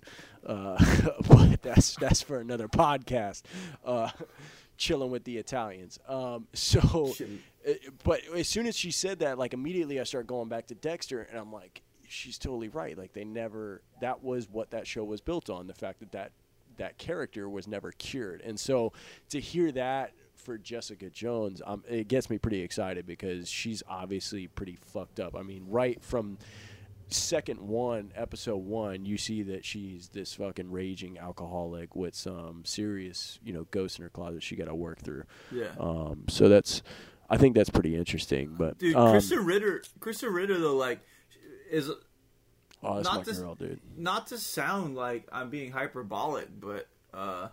Uh, but that's that's for another podcast. Uh, chilling with the Italians. Um, so, uh, but as soon as she said that, like immediately I start going back to Dexter, and I'm like, she's totally right. Like they never. That was what that show was built on. The fact that that that character was never cured, and so to hear that for Jessica Jones, um, it gets me pretty excited because she's obviously pretty fucked up. I mean, right from second one, episode one, you see that she's this fucking raging alcoholic with some serious, you know, ghosts in her closet she got to work through. yeah. Um, so that's, I think that's pretty interesting. But Dude, um, Krysten Ritter. Krysten Ritter though, like, is oh, that's not my this- girl, dude. not to sound like I'm being hyperbolic, but uh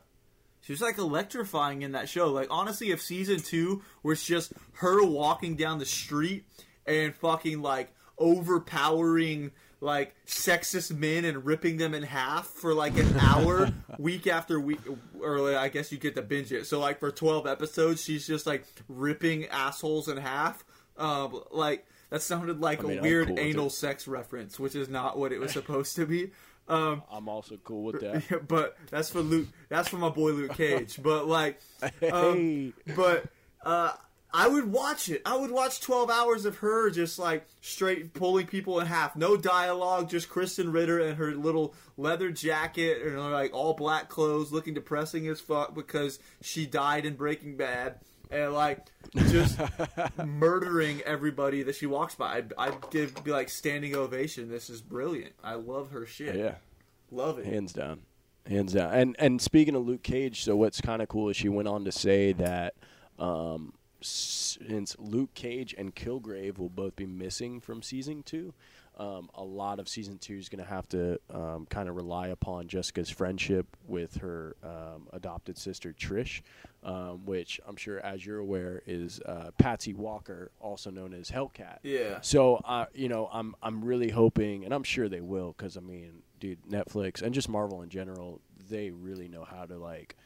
she was like electrifying in that show. Like honestly, if season two was just her walking down the street and fucking like overpowering like sexist men and ripping them in half for like an hour week after week or I guess you get to binge it. So like for 12 episodes she's just like ripping assholes in half. Um like that sounded like I mean, a weird cool anal sex reference, which is not what it was supposed to be. Um, I'm also cool with that. but that's for Luke. That's for my boy Luke Cage. But like, um, but uh, I would watch it. I would watch twelve hours of her just like straight pulling people in half, no dialogue, just Krysten Ritter and her little leather jacket and her, like all black clothes, looking depressing as fuck because she died in Breaking Bad. And like just murdering everybody that she walks by, I'd, I'd give be like standing ovation. This is brilliant. I love her shit. yeah. Love it. hands down hands down and and speaking of luke cage so what's kind of cool is she went on to say that um since luke cage and kilgrave will both be missing from season two um, a lot of season two is going to have to um, kind of rely upon Jessica's friendship with her um, adopted sister Trish, um, which I'm sure, as you're aware, is uh, Patsy Walker, also known as Hellcat. Yeah. So, uh, you know, I'm I'm really hoping, and I'm sure they will, because I mean, dude, Netflix and just Marvel in general, they really know how to like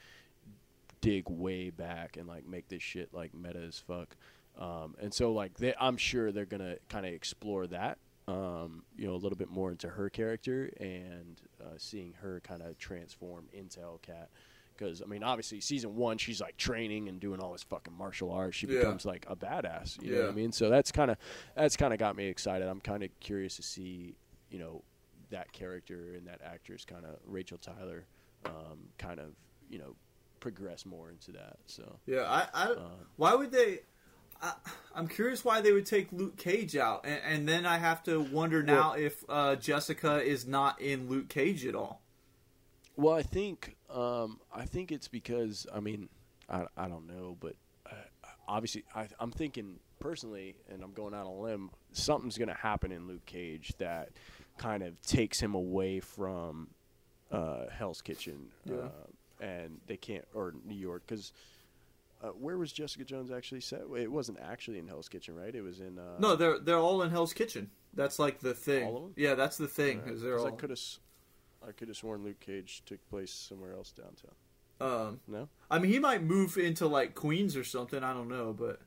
dig way back and like make this shit like meta as fuck. Um, and so, like, they, I'm sure they're gonna kind of explore that, um, you know, a little bit more into her character and uh, seeing her kind of transform into Hellcat. Because I mean, obviously, season one, she's like training and doing all this fucking martial arts. She Yeah. becomes like a badass. You know what I mean? So that's kind of that's kind of got me excited. I'm kind of curious to see, you know, that character and that actress, kind of Rachael Taylor, um, kind of you know progress more into that. So Yeah, I, I Uh, why would they? I, I'm curious why they would take Luke Cage out, and, and then I have to wonder now if uh, Jessica is not in Luke Cage at all. Well, I think um, I think it's because I mean I, I don't know, but uh, obviously I, I'm thinking personally, and I'm going out on a limb. Something's going to happen in Luke Cage that kind of takes him away from uh, Hell's Kitchen, Yeah. uh, and they can't or New York because. Uh, where was Jessica Jones actually set? It wasn't actually in Hell's Kitchen, right? It was in. Uh, No, they're they're all in Hell's Kitchen. That's like the thing. All? Yeah, that's the thing. Alright, Is they're 'cause I all. could have, I could have sworn Luke Cage took place somewhere else downtown. Um, No, I mean, he might move into like Queens or something. I don't know, but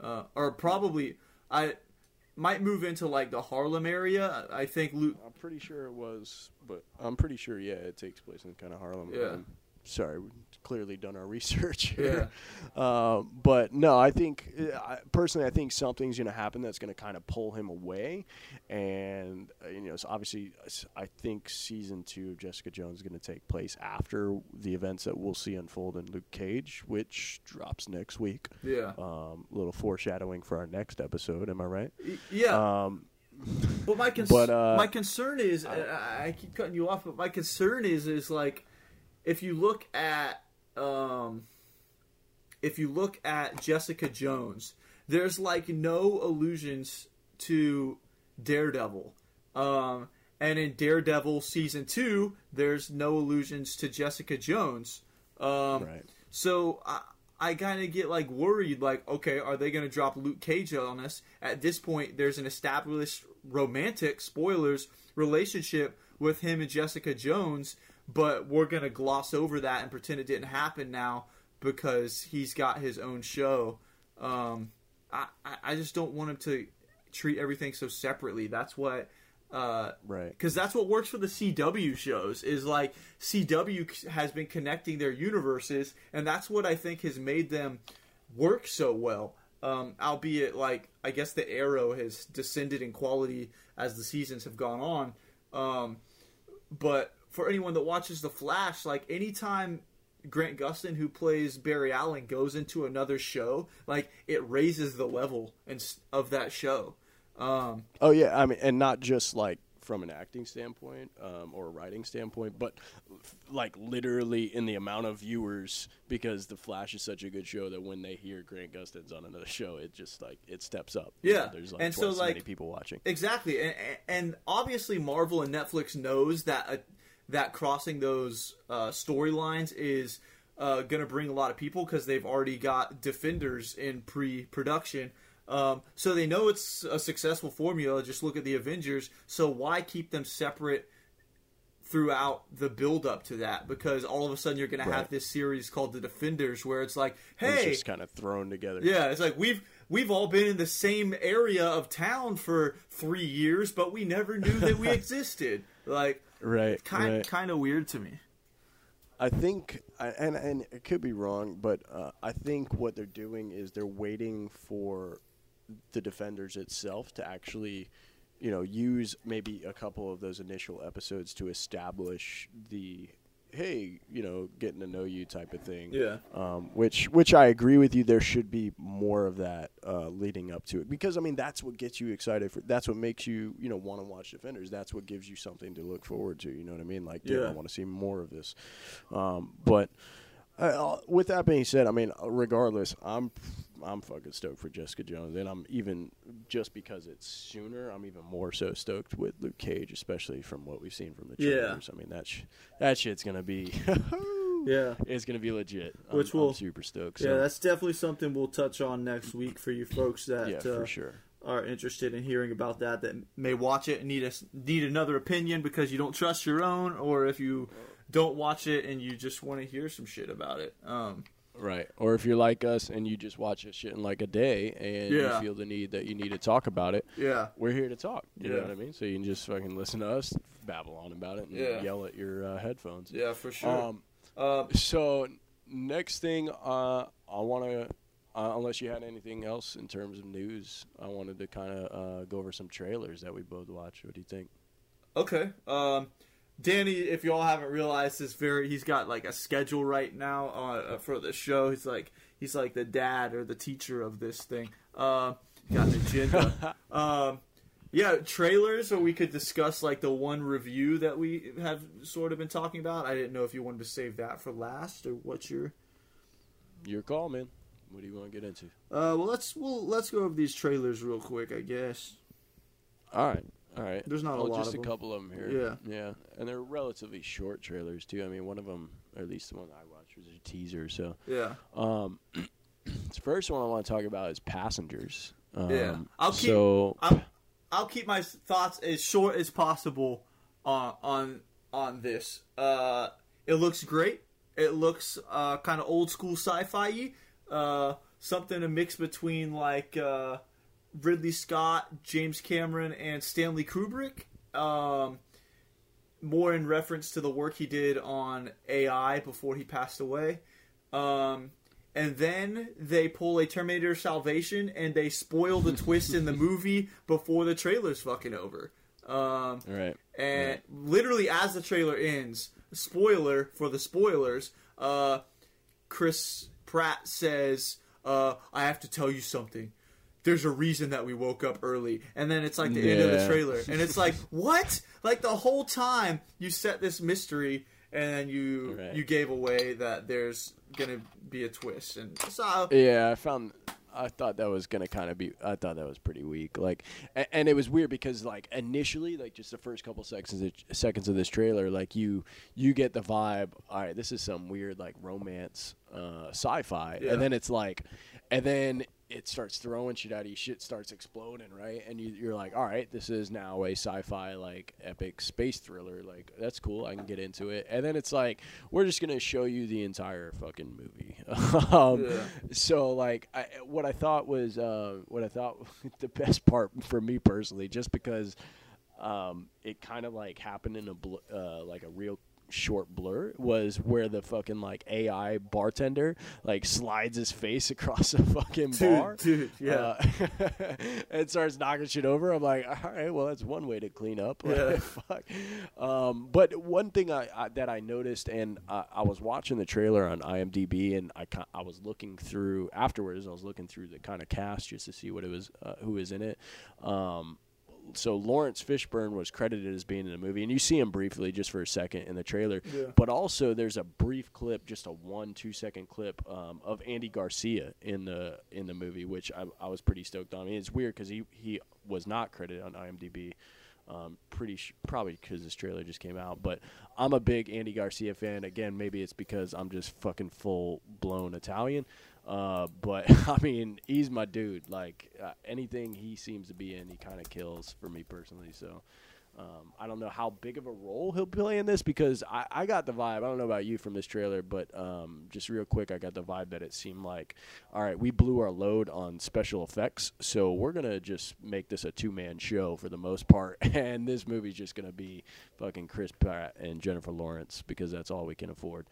uh, or probably I might move into like the Harlem area. I think Luke. I'm pretty sure it was, but I'm pretty sure, yeah, it takes place in kind of Harlem. Yeah. Um, sorry, clearly done our research here. Um, but no, I think uh, I, personally, I think something's going to happen that's going to kind of pull him away, and uh, you know, so obviously, I think season two of Jessica Jones is going to take place after the events that we'll see unfold in Luke Cage, which drops next week. Yeah. Um, little foreshadowing for our next episode. Am I right? Yeah. Um, But my cons- But, uh, my concern is I, I keep cutting you off, but my concern is is like if you look at um if you look at Jessica Jones, there's like no allusions to Daredevil. Um and in Daredevil season 2, there's no allusions to Jessica Jones. Um right. so I, I kind of get like worried, like, okay, are they going to drop Luke Cage on us? At this point, there's an established romantic spoilers relationship with him and Jessica Jones, but we're going to gloss over that and pretend it didn't happen now because he's got his own show. Um, I, I- just don't want him to treat everything so separately. That's what. Uh, Right. because that's what works for the CW shows is like CW has been connecting their universes, and that's what I think has made them work so well. Um, albeit, like I guess the Arrow has descended in quality as the seasons have gone on. Um, but for anyone that watches The Flash, like anytime Grant Gustin, who plays Barry Allen, goes into another show, like it raises the level and of that show. Um, Oh yeah, I mean, and not just like from an acting standpoint um, or a writing standpoint, but like literally in the amount of viewers because The Flash is such a good show that when they hear Grant Gustin's on another show, it just like it steps up. You Yeah, know, there's like and so, as many like, people watching. Exactly, and, and obviously Marvel and Netflix knows that uh, that crossing those uh, storylines is uh, going to bring a lot of people because they've already got Defenders in pre-production. Um, so they know it's a successful formula. Just look at the Avengers. So why keep them separate throughout the build up to that? Because all of a sudden you're going to have this series called The Defenders, where it's like, It's hey, just kind of thrown together. yeah, it's like we've we've all been in the same area of town for three years, but we never knew that we existed. Like right. kind right. kind of weird to me. I think, and and it could be wrong, but uh, I think what they're doing is they're waiting for the defenders itself to actually, you know, use maybe a couple of those initial episodes to establish the, hey, you know, getting to know you type of thing. Yeah. Um, which which I agree with you. There should be more of that uh, leading up to it because I mean that's what gets you excited for. That's what makes you you know want to watch Defenders. That's what gives you something to look forward to. You know what I mean? Like, Yeah. I want to see more of this. Um, but uh, with that being said, I mean, regardless, I'm I'm fucking stoked for Jessica Jones, and I'm even just because it's sooner. I'm even more so stoked with Luke Cage, especially from what we've seen from the Yeah. trailers. I mean, that sh- that shit's gonna be. Yeah. It's gonna be legit. Which I'm, will- I'm super stoked. Yeah, that's definitely something we'll touch on next week for you folks that yeah, uh, for sure. are interested in hearing about that that may watch it and need a, need another opinion because you don't trust your own or if you don't watch it and you just want to hear some shit about it. Um, Right. Or if you're like us and you just watch this shit in like a day and Yeah. you feel the need that you need to talk about it, yeah. we're here to talk. You know what I mean? So you can just fucking listen to us babble on about it and Yeah. yell at your uh, headphones. Yeah, for sure. Um, Um, so next thing, uh, I want to, uh, unless you had anything else in terms of news, I wanted to kind of uh, go over some trailers that we both watched. What do you think? Okay. Um, Danny, if y'all haven't realized, is very he's got like a schedule right now uh, for the show. He's like he's like the dad or the teacher of this thing. Uh, got an agenda. um, yeah, trailers, so we could discuss like the one review that we have sort of been talking about. I didn't know if you wanted to save that for last or what's your. Your call, man. What do you want to get into? Uh, well, let's well let's go over these trailers real quick. I guess. All right. All right. There's not a lot just of a couple of them here. Yeah. Yeah. And they're relatively short trailers too. I mean, one of them, or at least the one I watched, was a teaser. So, Yeah. um, the first one I want to talk about is Passengers. Um, Yeah. I'll keep- So, I'm, I'll keep my thoughts as short as possible on on on this. Uh, it looks great. It looks uh, kind of old school sci-fi. Uh, something a mix between like uh, Ridley Scott, James Cameron, and Stanley Kubrick. Um, more in reference to the work he did on AI before he passed away. Um, and then they pull a Terminator Salvation and they spoil the twist in the movie before the trailer's fucking over. Um, Right. and literally as the trailer ends, spoiler for the spoilers, uh, Chris Pratt says, uh, "I have to tell you something." There's a reason that we woke up early, and then it's like the end of the trailer, and it's like, what? Like the whole time you set this mystery, and then you Right. you gave away that there's gonna be a twist, and so Yeah, I found. I thought that was gonna kind of be. I thought that was pretty weak. Like, and, and it was weird because like initially, like just the first couple seconds of, seconds of this trailer, like you you get the vibe. All right, this is some weird like romance, uh, sci-fi, Yeah. and then it's like, and then it starts throwing shit at you. Shit starts exploding, right? And you, you're like, all right, this is now a sci-fi like epic space thriller. Like that's cool. I can get into it. And then it's like, we're just gonna show you the entire fucking movie. um, Yeah. so like I, what I thought was uh, what I thought the best part for me personally, just because um, it kind of like happened in a bl- uh, like a real short blur was where the fucking like AI bartender like slides his face across a fucking Dude, bar, dude, yeah. uh, and starts knocking shit over. I'm like, all right, well that's one way to clean up. Like, Yeah. fuck. Um, but one thing I, I that I noticed, and I, I was watching the trailer on IMDb, and I I was looking through afterwards. I was looking through the kind of cast just to see what it was, uh, who was in it. Um, so Laurence Fishburne was credited as being in the movie, and you see him briefly just for a second in the trailer. Yeah. But also, there's a brief clip, just a one two second clip um, of Andy Garcia in the in the movie, which I, I was pretty stoked on. I mean, it's weird because he he was not credited on IMDb. Um, pretty sh- probably because this trailer just came out, but I'm a big Andy Garcia fan. Again, maybe it's because I'm just fucking full blown Italian. Uh, but I mean, he's my dude. Like uh, anything he seems to be in, he kind of kills for me personally. So um, I don't know how big of a role he'll play in this because I, I got the vibe. I don't know about you from this trailer, but um, just real quick, I got the vibe that it seemed like, all right, we blew our load on special effects, so we're gonna just make this a two man show for the most part, and this movie's just gonna be fucking Chris Pratt and Jennifer Lawrence because that's all we can afford.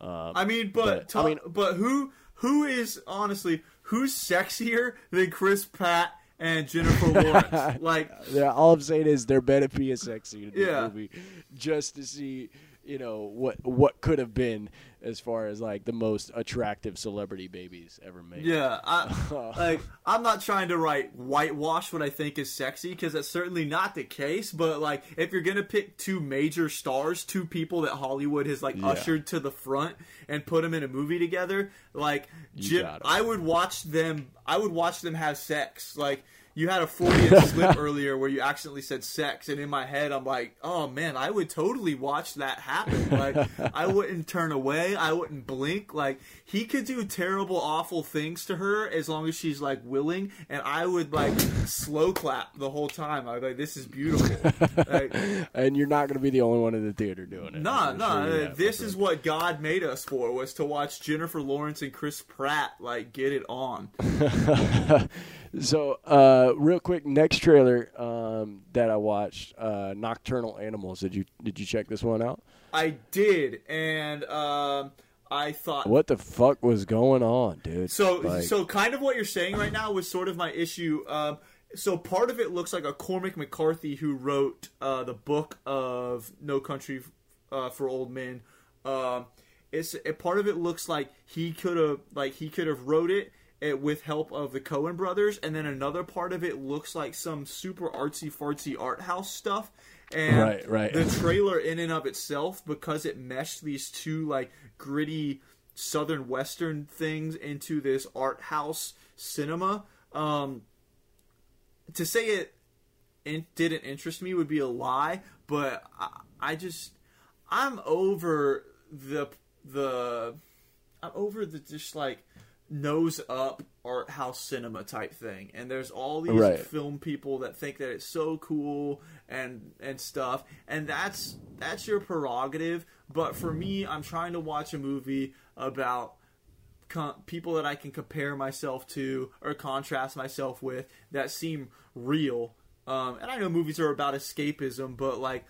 Um, I mean, but But, ta- I mean- but who who is honestly who's sexier than Chris Pratt and Jennifer Lawrence? like, Yeah, all I'm saying is there better be a sex scene in this Yeah. movie, just to see, you know, what what could have been as far as like the most attractive celebrity babies ever made. yeah, I, like I'm not trying to write whitewash what I think is sexy because that's certainly not the case. But like, if you're gonna pick two major stars, two people that Hollywood has like Yeah. ushered to the front and put them in a movie together, like, Jim. I would watch them. I would watch them have sex, like. You had a Freudian slip earlier where you accidentally said sex, and in my head, I'm like, oh man, I would totally watch that happen. Like, I wouldn't turn away, I wouldn't blink. Like, he could do terrible, awful things to her as long as she's like willing, and I would like slow clap the whole time. I'd be like, this is beautiful. Like, and you're not going to be the only one in the theater doing it. I'm nah. sure uh, this is what God made us for: was to watch Jennifer Lawrence and Chris Pratt like get it on. So, uh, real quick, next trailer um, that I watched, uh, Nocturnal Animals. Did you did you check this one out? I did, and um, I thought What the fuck was going on, dude? So, Like- so kind of what you're saying right now was sort of my issue. Um, so part of it looks like a Cormac McCarthy who wrote uh, the book of No Country uh, for Old Men. Um, it's a part of it looks like he could have like he could have wrote it. It, with help of the Coen brothers, and then another part of it looks like some super artsy fartsy art house stuff. And Right, right. the trailer in and of itself, because it meshed these two like gritty southern western things into this art house cinema. Um, to say it in, didn't interest me would be a lie, but I, I just I'm over the the I'm over the just like nose up art house cinema type thing and there's all these Right. film people that think that it's so cool and and stuff and that's that's your prerogative but for me I'm trying to watch a movie about com- people that I can compare myself to or contrast myself with that seem real. Um, and I know movies are about escapism, but like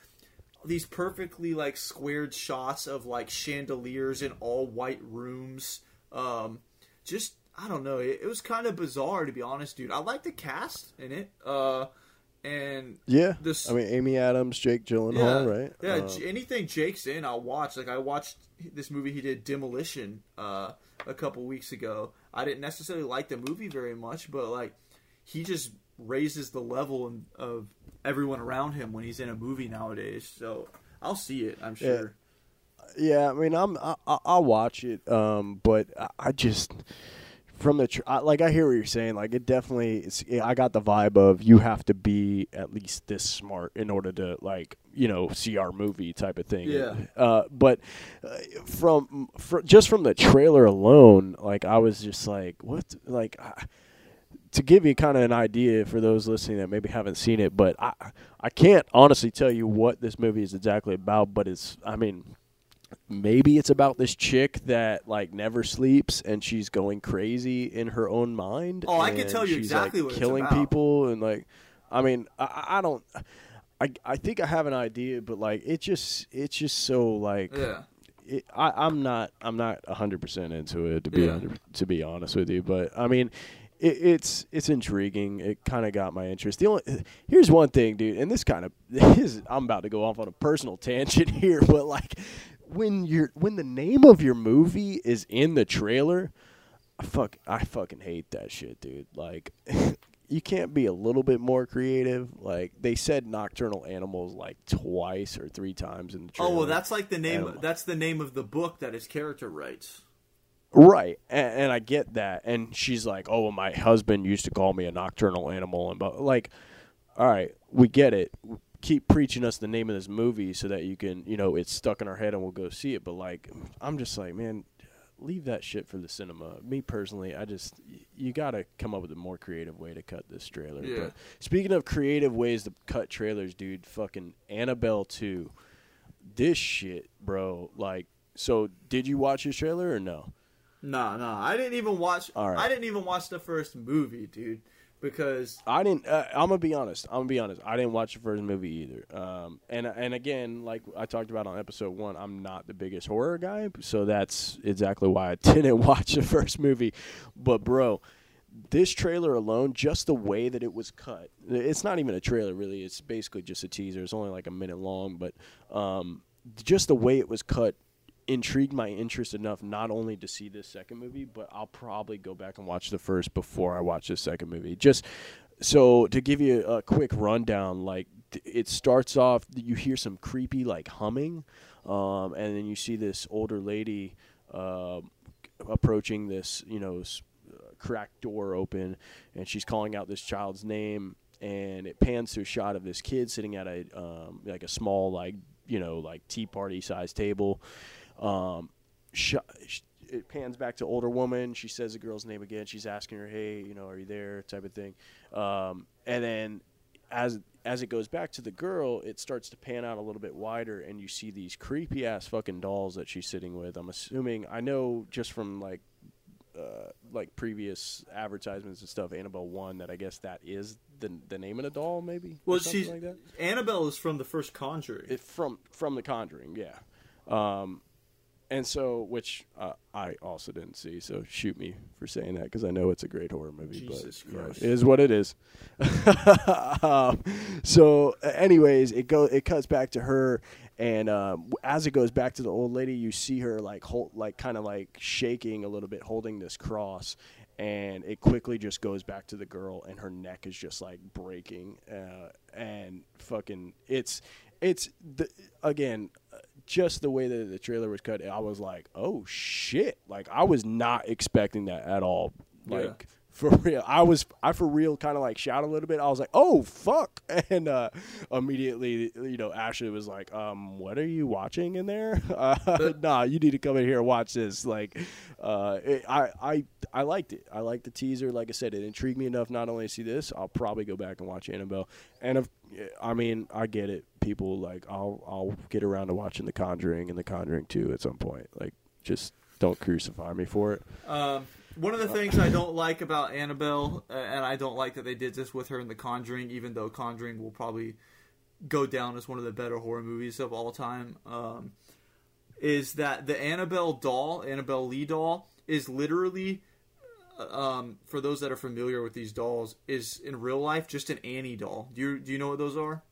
these perfectly like squared shots of like chandeliers in all white rooms. Um, just I don't know. It, it was kind of bizarre to be honest, dude. I like the cast in it. Uh, and Yeah, This- I mean Amy Adams, Jake Gyllenhaal, right? Yeah, j- anything Jake's in, I'll watch. Like I watched this movie he did, Demolition, uh, a couple weeks ago. I didn't necessarily like the movie very much, but like he just raises the level of everyone around him when he's in a movie nowadays. So I'll see it. I'm sure. Yeah, I mean, I'm I, I- I'll watch it, um, but I, just from the tr- I, like I hear what you're saying. Like it definitely, it's, yeah, I got the vibe of you have to be at least this smart in order to like you know see our movie type of thing. Yeah. Uh, but uh, from fr- just from the trailer alone, like I was just like, what? Like. I, to give you kind of an idea for those listening that maybe haven't seen it, but I I can't honestly tell you what this movie is exactly about, but it's I mean maybe it's about this chick that like never sleeps and she's going crazy in her own mind. Oh, I can tell you she's, exactly like, what it's killing people and like I mean I, I don't I I think I have an idea, but like it just it's just so like Yeah. it, I, I'm not I'm not hundred percent into it to be Yeah. 100 to be honest with you, but I mean, it, it's it's intriguing. It kind of got my interest. The only here's one thing, dude, and this kind of is I'm about to go off on a personal tangent here, but like when you're when the name of your movie is in the trailer, I fuck I fucking hate that shit, dude. Like. You can't be a little bit more creative. Like they said, nocturnal animals like twice or three times in the trailer. Oh well, that's like the name. Animal. That's the name of the book that his character writes. Right, and, and I get that. And she's like, "Oh, well, my husband used to call me a nocturnal animal," and but like, all right, we get it. Keep preaching us the name of this movie so that you can, you know, it's stuck in our head and we'll go see it. But like, I'm just like, man, leave that shit for the cinema. Me personally, I just you got to come up with a more creative way to cut this trailer. Yeah. But speaking of creative ways to cut trailers, dude, fucking Annabelle two, this shit, bro. Like, so did you watch this trailer or no? Nah, nah. I didn't even watch. All right. I didn't even watch the first movie, dude, because I didn't. Uh, I'm gonna be honest. I'm gonna be honest. I didn't watch the first movie either. Um, and and again, like I talked about on episode one, I'm not the biggest horror guy, so that's exactly why I didn't watch the first movie. But bro, this trailer alone, just the way that it was cut, it's not even a trailer really. It's basically just a teaser. It's only like a minute long, but um, just the way it was cut intrigued my interest enough not only to see this second movie, but I'll probably go back and watch the first before I watch the second movie. Just so to give you a quick rundown, like it starts off, you hear some creepy like humming, um, and then you see this older lady uh, approaching this, you know, cracked door open, and she's calling out this child's name. And it pans to a shot of this kid sitting at a um, like a small like you know like tea party size table. Um, sh- sh- it pans back to older woman. She says the girl's name again. She's asking her, "Hey, you know, are you there?" Type of thing. Um, and then as as it goes back to the girl, it starts to pan out a little bit wider, and you see these creepy ass fucking dolls that she's sitting with. I'm assuming I know just from like uh, like previous advertisements and stuff, Annabelle one, that I guess that is the the name of the doll, maybe. well, she's like that. Annabelle is from the first Conjuring. It, from from The Conjuring, yeah. Um, and so, which uh, I also didn't see, so shoot me for saying that because I know it's a great horror movie. Jesus but you know, Christ. it is what it is. um, so, anyways, it go it cuts back to her, and um, as it goes back to the old lady, you see her like hold, like kind of like shaking a little bit, holding this cross. And it quickly just goes back to the girl, and her neck is just like breaking, uh, and fucking, it's, it's the again, just the way that the trailer was cut. I was like, oh shit! Like I was not expecting that at all. Like. For real, I was I for real kind of like shout a little bit. I was like, oh fuck! And uh, immediately, you know, Ashley was like, um, what are you watching in there? Uh, nah, you need to come in here and watch this. Like, uh, it, I I I liked it. I liked the teaser. Like I said, it intrigued me enough not only to see this. I'll probably go back and watch Annabelle. And if, I mean, I get it. People like I'll I'll get around to watching The Conjuring and The Conjuring 2 at some point. Like, just don't crucify me for it. Um, one of the things I don't like about Annabelle, uh, and I don't like that they did this with her in The Conjuring, even though Conjuring will probably go down as one of the better horror movies of all time. Um, is that the Annabelle doll, Annabelle Lee doll, is literally, um, for those that are familiar with these dolls, is in real life just an Annie doll. Do you do you know what those are?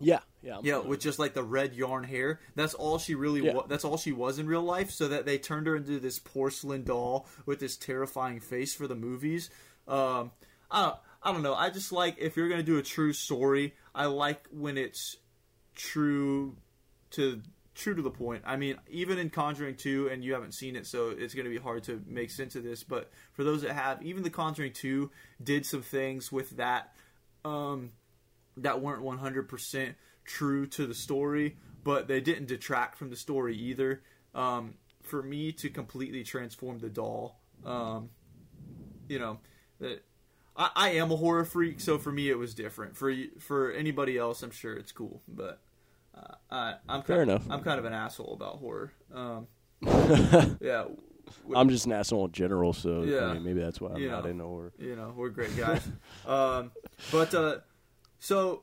Yeah, yeah, I'm Yeah, with just like the red yarn hair. That's all she really. Yeah. wa- that's all she was in real life. So that they turned her into this porcelain doll with this terrifying face for the movies. Um, I don't. I don't know. I just like if you're gonna do a true story. I like when it's true to true to the point. I mean, even in Conjuring 2 and you haven't seen it so it's going to be hard to make sense of this, but for those that have, even the Conjuring 2 did some things with that um that weren't 100% true to the story, but they didn't detract from the story either. Um for me to completely transform the doll, um you know, that I, I am a horror freak, so for me it was different. For for anybody else, I'm sure it's cool, but uh, I, I'm Fair kind enough. I'm kind of an asshole about horror. Um, yeah, I'm just an asshole in general, so Yeah. I mean, maybe that's why I'm You not know. into horror. you know we're great guys. um, but uh, so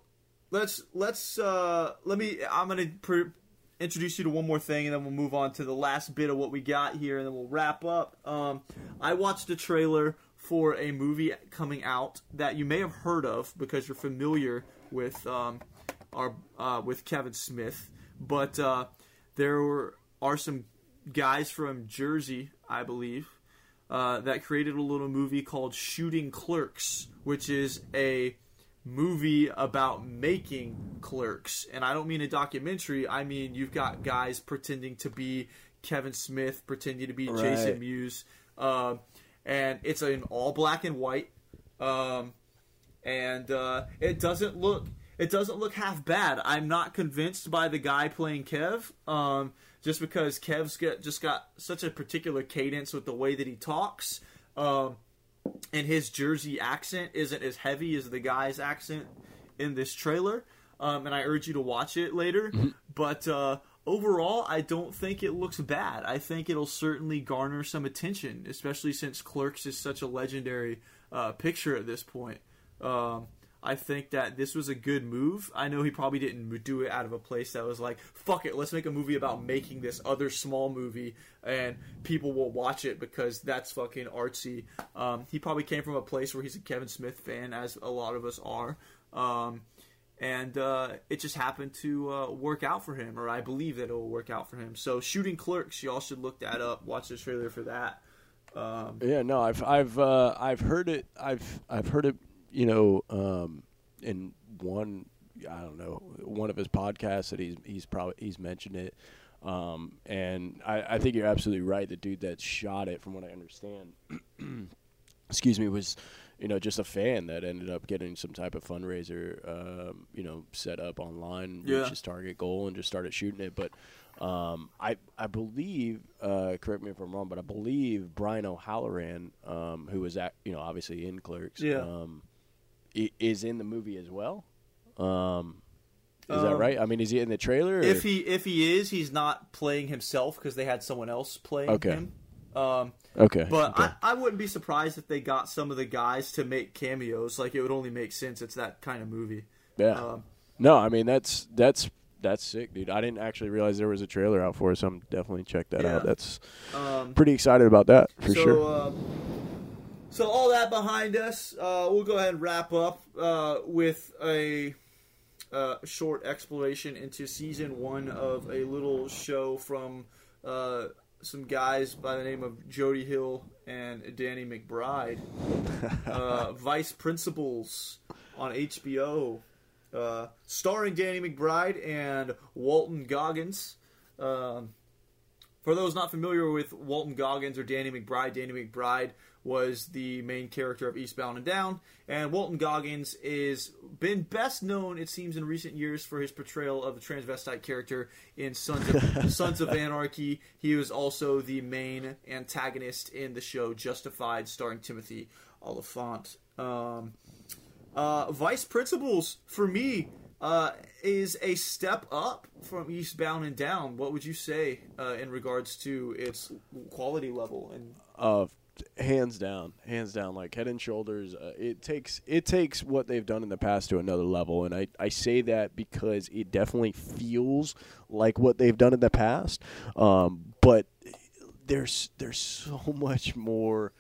let's let's uh, let me. I'm gonna introduce you to one more thing, and then we'll move on to the last bit of what we got here, and then we'll wrap up. Um, I watched a trailer for a movie coming out that you may have heard of because you're familiar with um, our uh, with Kevin Smith, but uh, there were, are some guys from Jersey, I believe, uh, that created a little movie called Shooting Clerks, which is a movie about making clerks. And I don't mean a documentary, I mean you've got guys pretending to be Kevin Smith, pretending to be Jason Mewes. Um, and it's in all black and white. Um, and uh, it doesn't look it doesn't look half bad. I'm not convinced by the guy playing Kev, um, just because Kev's got just got such a particular cadence with the way that he talks, um, and his Jersey accent isn't as heavy as the guy's accent in this trailer. Um, and I urge you to watch it later. But uh, overall, I don't think it looks bad. I think it'll certainly garner some attention, especially since Clerks is such a legendary uh, picture at this point. Um, I think that this was a good move. I know he probably didn't do it out of a place that was like, fuck it, let's make a movie about making this other small movie and people will watch it because that's fucking artsy. Um, he probably came from a place where he's a Kevin Smith fan, as a lot of us are. Um, and uh, it just happened to uh, work out for him, or I believe that it will work out for him. So, Shooting Clerks, y'all should look that up. Watch the trailer for that. Um, Yeah, no, I've I've uh, I've heard it. I've I've heard it. You know, um, in one I don't know one of his podcasts that he's he's probably he's mentioned it. Um, and I, I think you're absolutely right. The dude that shot it, from what I understand, excuse me, was you know just a fan that ended up getting some type of fundraiser, um, you know, set up online, Yeah. reached his target goal, and just started shooting it. But um, I I believe, uh, correct me if I'm wrong, but I believe Brian O'Halloran, um, who was at you know obviously in Clerks, Yeah. Is in the movie as well. Um, is that Um, right? I mean, is he in the trailer? or- if he if he is, he's not playing himself because they had someone else playing Okay. him. Um, okay, but okay. I, I wouldn't be surprised if they got some of the guys to make cameos. Like it would only make sense. It's that kind of movie. yeah. Um, No, I mean that's that's that's sick, dude. I didn't actually realize there was a trailer out for it, so I'm definitely check that Yeah. out. That's um, pretty excited about that for so, sure. um, so all that behind us, uh, we'll go ahead and wrap up uh, with a uh, short exploration into season one of a little show from uh, some guys by the name of Jody Hill and Danny McBride. uh, Vice Principals on HBO, uh, starring Danny McBride and Walton Goggins. Um, for those not familiar with Walton Goggins or Danny McBride, Danny McBride was the main character of Eastbound and Down, and Walton Goggins is been best known, it seems, in recent years for his portrayal of the transvestite character in Sons of Sons of Anarchy. He was also the main antagonist in the show Justified, starring Timothy Olyphant. Um, uh, Vice Principals for me. uh, is a step up from Eastbound and Down. What would you say uh, in regards to its quality level? And hands down, hands down, like Head and Shoulders. Uh, it takes it takes what they've done in the past to another level, and I I say that because it definitely feels like what they've done in the past. Um, but there's there's so much more,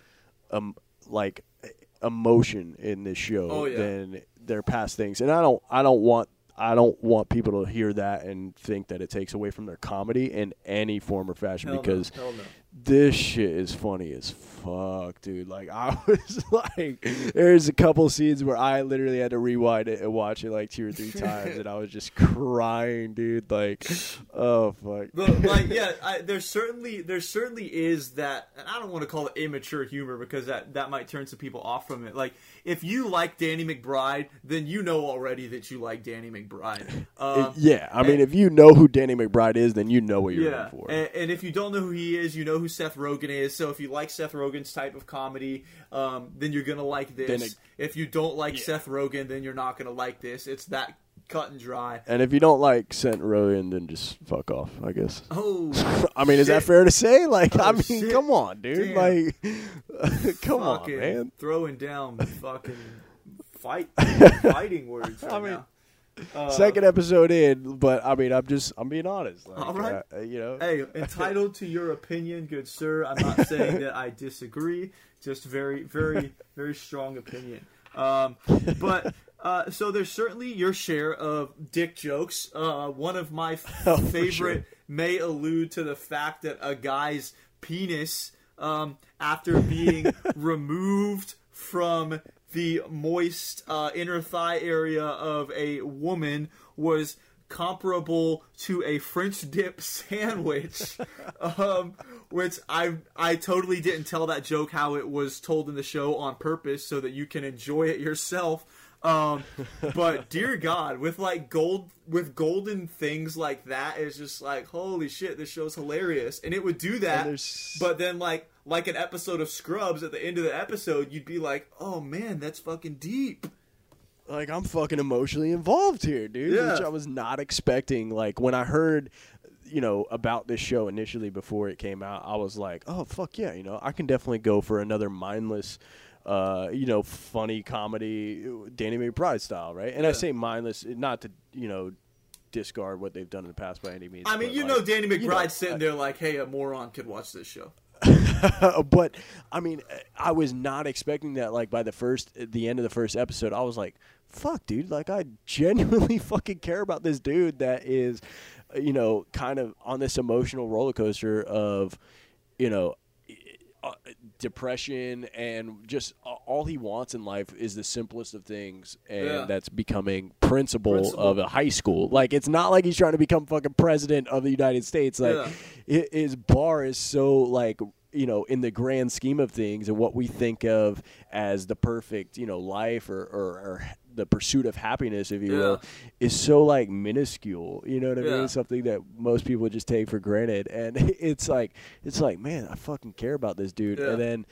um, like emotion in this show Oh, yeah. than their past things, and I don't I don't want. I don't want people to hear that and think that it takes away from their comedy in any form or fashion Hell because hell no. this shit is funny as fuck, dude. Like I was like, there's a couple scenes where I literally had to rewind it and watch it like two or three times, and I was just crying, dude. Like, oh fuck. But like, yeah, I, there's certainly there certainly is that, and I don't want to call it immature humor because that that might turn some people off from it. Like, if you like Danny McBride, then you know already that you like Danny McBride. Um, yeah, I mean, if you know who Danny McBride is, then you know what you're yeah, in for. and, and if you don't know who he is, you know who Seth Rogen is. So if you like Seth Rogen's type of comedy, um, then you're gonna like this. It- if you don't like Yeah. Seth Rogen, then you're not gonna like this. It's that cut and dry. And if you don't like Seth Rogen, then just fuck off, I guess. Oh, I mean, is that fair to say? Like, I Oh, mean, shit. come on, dude. Damn. Like, come on, man. Throwing down fucking fight fighting words. Right I mean, now. Uh, Second episode in, but I mean, I'm just, I'm being honest. Like, All right. uh, you know, Hey, entitled to your opinion, good sir. I'm not saying that I disagree. Just very, very, very strong opinion. Um, but uh, so there's certainly your share of dick jokes. Uh, one of my f- Oh, favorite sure. may allude to the fact that a guy's penis, um, after being removed from the moist uh, inner thigh area of a woman, was comparable to a French dip sandwich, um, which I I totally didn't tell that joke how it was told in the show on purpose so that you can enjoy it yourself. Um, but dear God, with like gold, with golden things like that, it's just like holy shit, this show's hilarious, and it would do that. But then like like an episode of Scrubs at the end of the episode, you'd be like, oh man, that's fucking deep. like I'm fucking emotionally involved here, dude. Yeah. Which I was not expecting. Like when I heard, you know, about this show initially before it came out, I was like, oh fuck yeah, you know, I can definitely go for another mindless. Uh, you know, funny comedy, Danny McBride style, right? And I say mindless, not to you know discard what they've done in the past by any means. I mean, you like, know, Danny McBride's you know, sitting there like, hey, a moron could watch this show. but I mean, I was not expecting that. Like by the first, the end of the first episode, I was like, "Fuck, dude!" Like I genuinely fucking care about this dude that is, uh, you know, kind of on this emotional roller coaster of, you know. Depression and just all he wants in life is the simplest of things and Yeah. that's becoming principal, Principal. of a high school like it's not like he's trying to become fucking president of the united states like Yeah. his bar is so like you know in the grand scheme of things and what we think of as the perfect you know life or, or, or the pursuit of happiness if you will is so like minuscule you know what i Yeah. mean something that most people just take for granted and it's like it's like man i fucking care about this dude Yeah. and then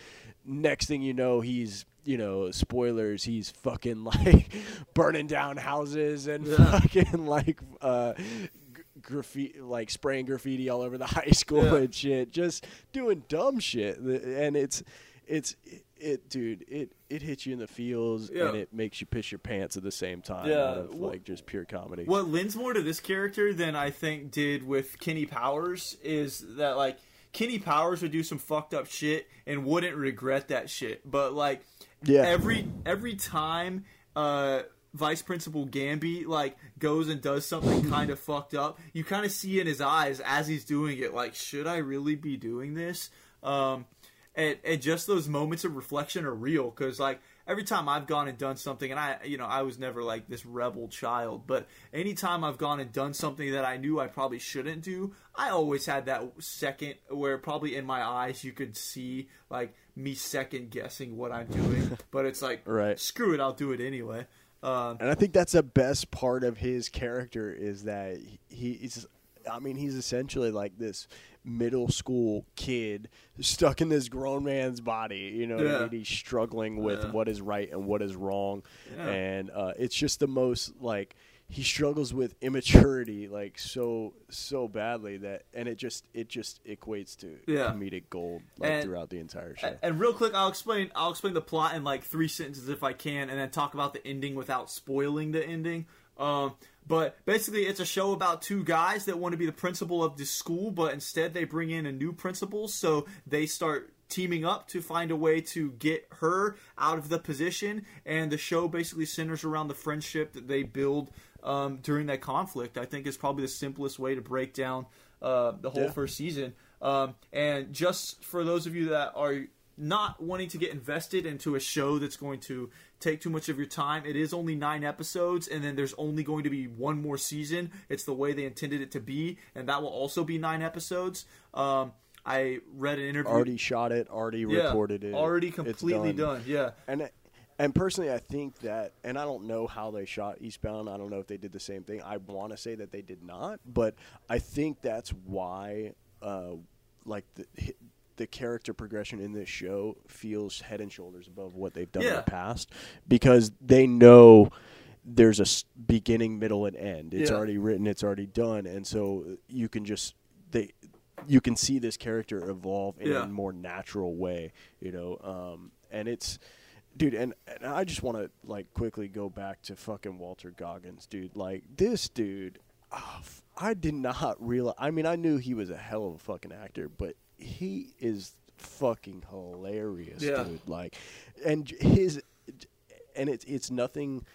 next thing you know he's you know spoilers he's fucking like burning down houses and Yeah. fucking like uh graffiti like spraying graffiti all over the high school Yeah. and shit just doing dumb shit and it's it's it, dude it it hits you in the feels Yeah. and it makes you piss your pants at the same time Yeah. out of like just pure comedy What lends more to this character than I think did with Kenny Powers is that like Kenny Powers would do some fucked up shit and wouldn't regret that shit. But like Yeah. every every time uh Vice Principal Gamby like goes and does something kind of fucked up, you kind of see in his eyes as he's doing it like should I really be doing this? Um and, and just those moments of reflection are real because like every time i've gone and done something and i you know i was never like this rebel child but anytime i've gone and done something that i knew i probably shouldn't do i always had that second where probably in my eyes you could see like me second guessing what i'm doing but it's like Right. screw it i'll do it anyway um, And I think that's the best part of his character is that he, he's, I mean, he's essentially like this middle school kid stuck in this grown man's body. You know, I Yeah. mean? he's struggling with Yeah. what is right and what is wrong, Yeah. and uh, it's just the most like he struggles with immaturity like so so badly that and it just it just equates to Yeah. comedic gold like And- throughout the entire show. And, and real quick, I'll explain. I'll explain the plot in like three sentences if I can, and then talk about the ending without spoiling the ending. Um, but basically, it's a show about two guys that want to be the principal of this school, but instead they bring in a new principal, so they start teaming up to find a way to get her out of the position. And the show basically centers around the friendship that they build um, during that conflict. I think is probably the simplest way to break down uh, the whole Yeah. first season. Um, and just for those of you that are not wanting to get invested into a show that's going to take too much of your time, it is only nine episodes, and then there's only going to be one more season. It's the way they intended it to be, and that will also be nine episodes. Um, I read an interview. already shot it, already yeah, recorded it, already completely done. Yeah, And and personally, I think that, and I don't know how they shot Eastbound. I don't know if they did the same thing. I want to say that they did not, but I think that's why, uh, like the the character progression in this show feels head and shoulders above what they've done in the past because they know there's a beginning, middle, and end. It's Yeah. already written. It's already done, and so you can just they you can see this character evolve in Yeah. a more natural way, you know. Um, and it's, dude, and, and I just want to like quickly go back to fucking Walton Goggins, dude. Like this dude, oh, I did not realize. I mean, I knew he was a hell of a fucking actor, but he is fucking hilarious, Yeah. dude. Like, and his, and it's it's nothing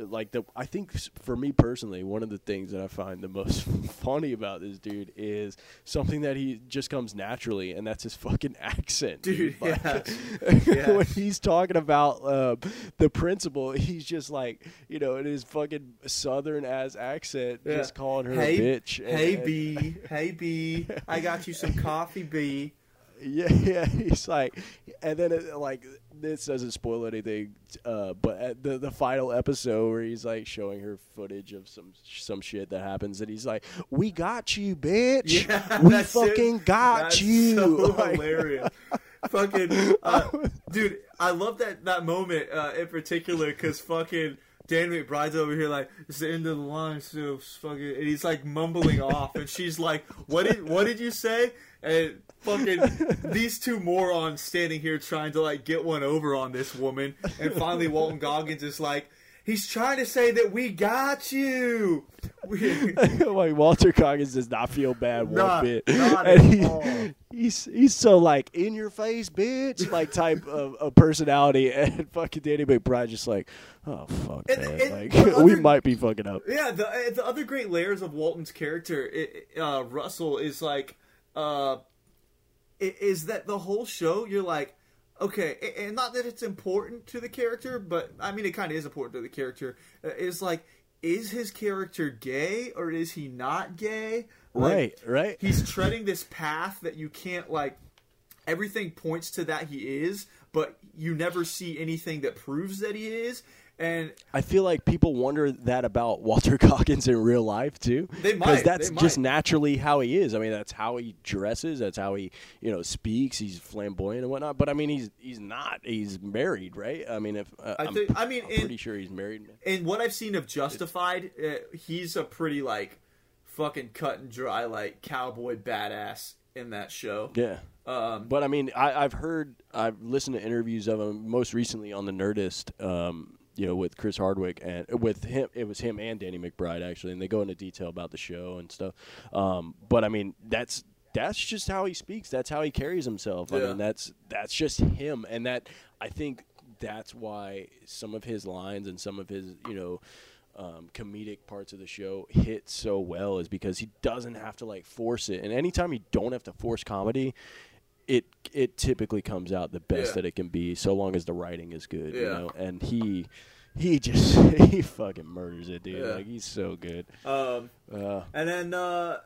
like the I think for me personally, one of the things that I find the most funny about this dude is something that he just comes naturally, and that's his fucking accent, Dude, Like, yeah. when he's talking about uh, the principal, he's just like you know in his fucking southern ass accent, Yeah. just calling her hey, a bitch. hey and- B, hey B, I got you some coffee, B. Yeah, yeah. He's like, and then it, like this doesn't spoil anything, uh, but at the the final episode where he's like showing her footage of some some shit that happens, and he's like, "We got you, bitch. Yeah, we that's it. fucking got That's you." So Like- hilarious. fucking uh, dude, I love that that moment uh, in particular because fucking Dan McBride's over here like it's the end of the line, so fucking, and he's like mumbling off, and she's like, "What did what did you say?" And fucking these two morons standing here trying to like get one over on this woman, and finally Walton Goggins is like. He's trying to say that we got you. We, like Walton Goggins does not feel bad one Not- bit. not And he- all. He's he's so like in your face, bitch, like type of, of personality, and fucking Danny McBride just like, oh fuck, And- man, and like the we might be fucking up. Yeah, the the other great layers of Walton's character, i uh, Russell, is like, uh, is that the whole show? You're like, okay, and not that it's important to the character, but I mean, it kind of is important to the character. Uh, is like, is his character gay or is he not gay? Like, Right, right. He's treading this path that you can't like. Everything points to that he is, but you never see anything that proves that he is. And I feel like people wonder that about Walton Goggins in real life too. They might, because that's they just naturally how he is. I mean, that's how he dresses. That's how he, you know, speaks. He's flamboyant and whatnot. But I mean, he's he's not. He's married, right? I mean, if uh, I I'm, think- I mean, I'm in- pretty sure he's married. Man. in what I've seen of Justified, uh, he's a pretty like fucking cut and dry like cowboy badass in that show. Yeah. Um, But I mean, I, I've heard, I've listened to interviews of him most recently on the Nerdist, um, you know, with Chris Hardwick and with him. It was him and Danny McBride actually, and they go into detail about the show and stuff. Um, but I mean, that's that's just how he speaks. That's how he carries himself. I mean, that's that's just him, and that I think that's why some of his lines and some of his, you know. Um, comedic parts of the show hit so well is because he doesn't have to like force it, and anytime you don't have to force comedy, it it typically comes out the best Yeah. that it can be, so long as the writing is good. You know, and he he just he fucking murders it, dude. Yeah. Like he's so good. um, Uh, and then uh,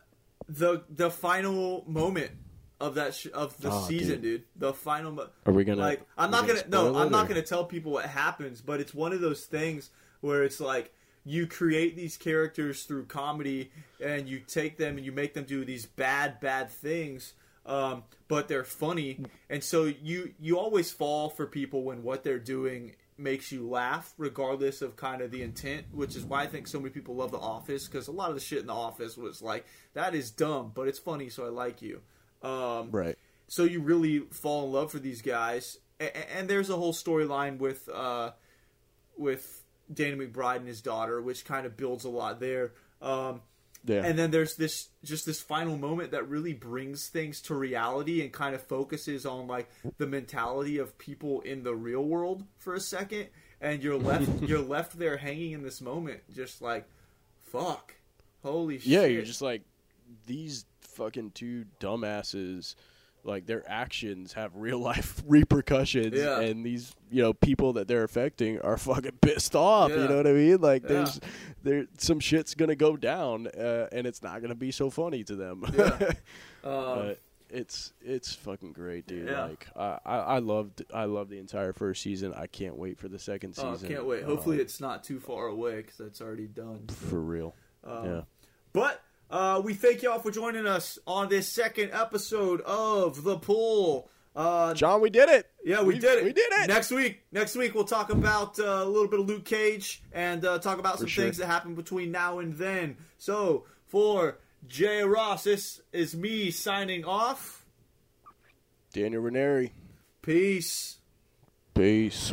the the final moment of that sh- of the Oh, season, dude. The final. Mo- are we gonna? like I'm not we gonna, no I'm it, not gonna tell people what happens, but it's one of those things where it's like you create these characters through comedy and you take them and you make them do these bad bad things um, but they're funny and so you you always fall for people when what they're doing makes you laugh regardless of kind of the intent, which is why I think so many people love The Office because a lot of the shit in The Office was like that is dumb, but it's funny, so I like you. Um, Right. so you really fall in love for these guys, A- and there's a whole storyline with uh, with Danny McBride and his daughter, which kind of builds a lot there. Um, Yeah. and then there's this just this final moment that really brings things to reality and kind of focuses on like the mentality of people in the real world for a second, and you're left you're left there hanging in this moment, just like, fuck, holy shit. yeah, you're just like these fucking two dumbasses. Like their actions have real life repercussions, Yeah. and these you know people that they're affecting are fucking pissed off. Yeah. You know what I mean? Like Yeah. there's there some shit's gonna go down, uh, and it's not gonna be so funny to them. Yeah. Um, but it's it's fucking great, dude. Like I, I I loved I loved the entire first season. I can't wait for the second oh, season. can't wait. Hopefully, it's not too far away because that's already done. for real. Um, yeah. But uh, we thank y'all for joining us on this second episode of the Pull. Uh, John, we did it. yeah, we, did it. We did it. Next week, next week we'll talk about uh, a little bit of Luke Cage and uh, talk about some sure. things that happened between now and then. So for Jay Ross, this is me signing off. Daniel Ranieri. Peace. Peace.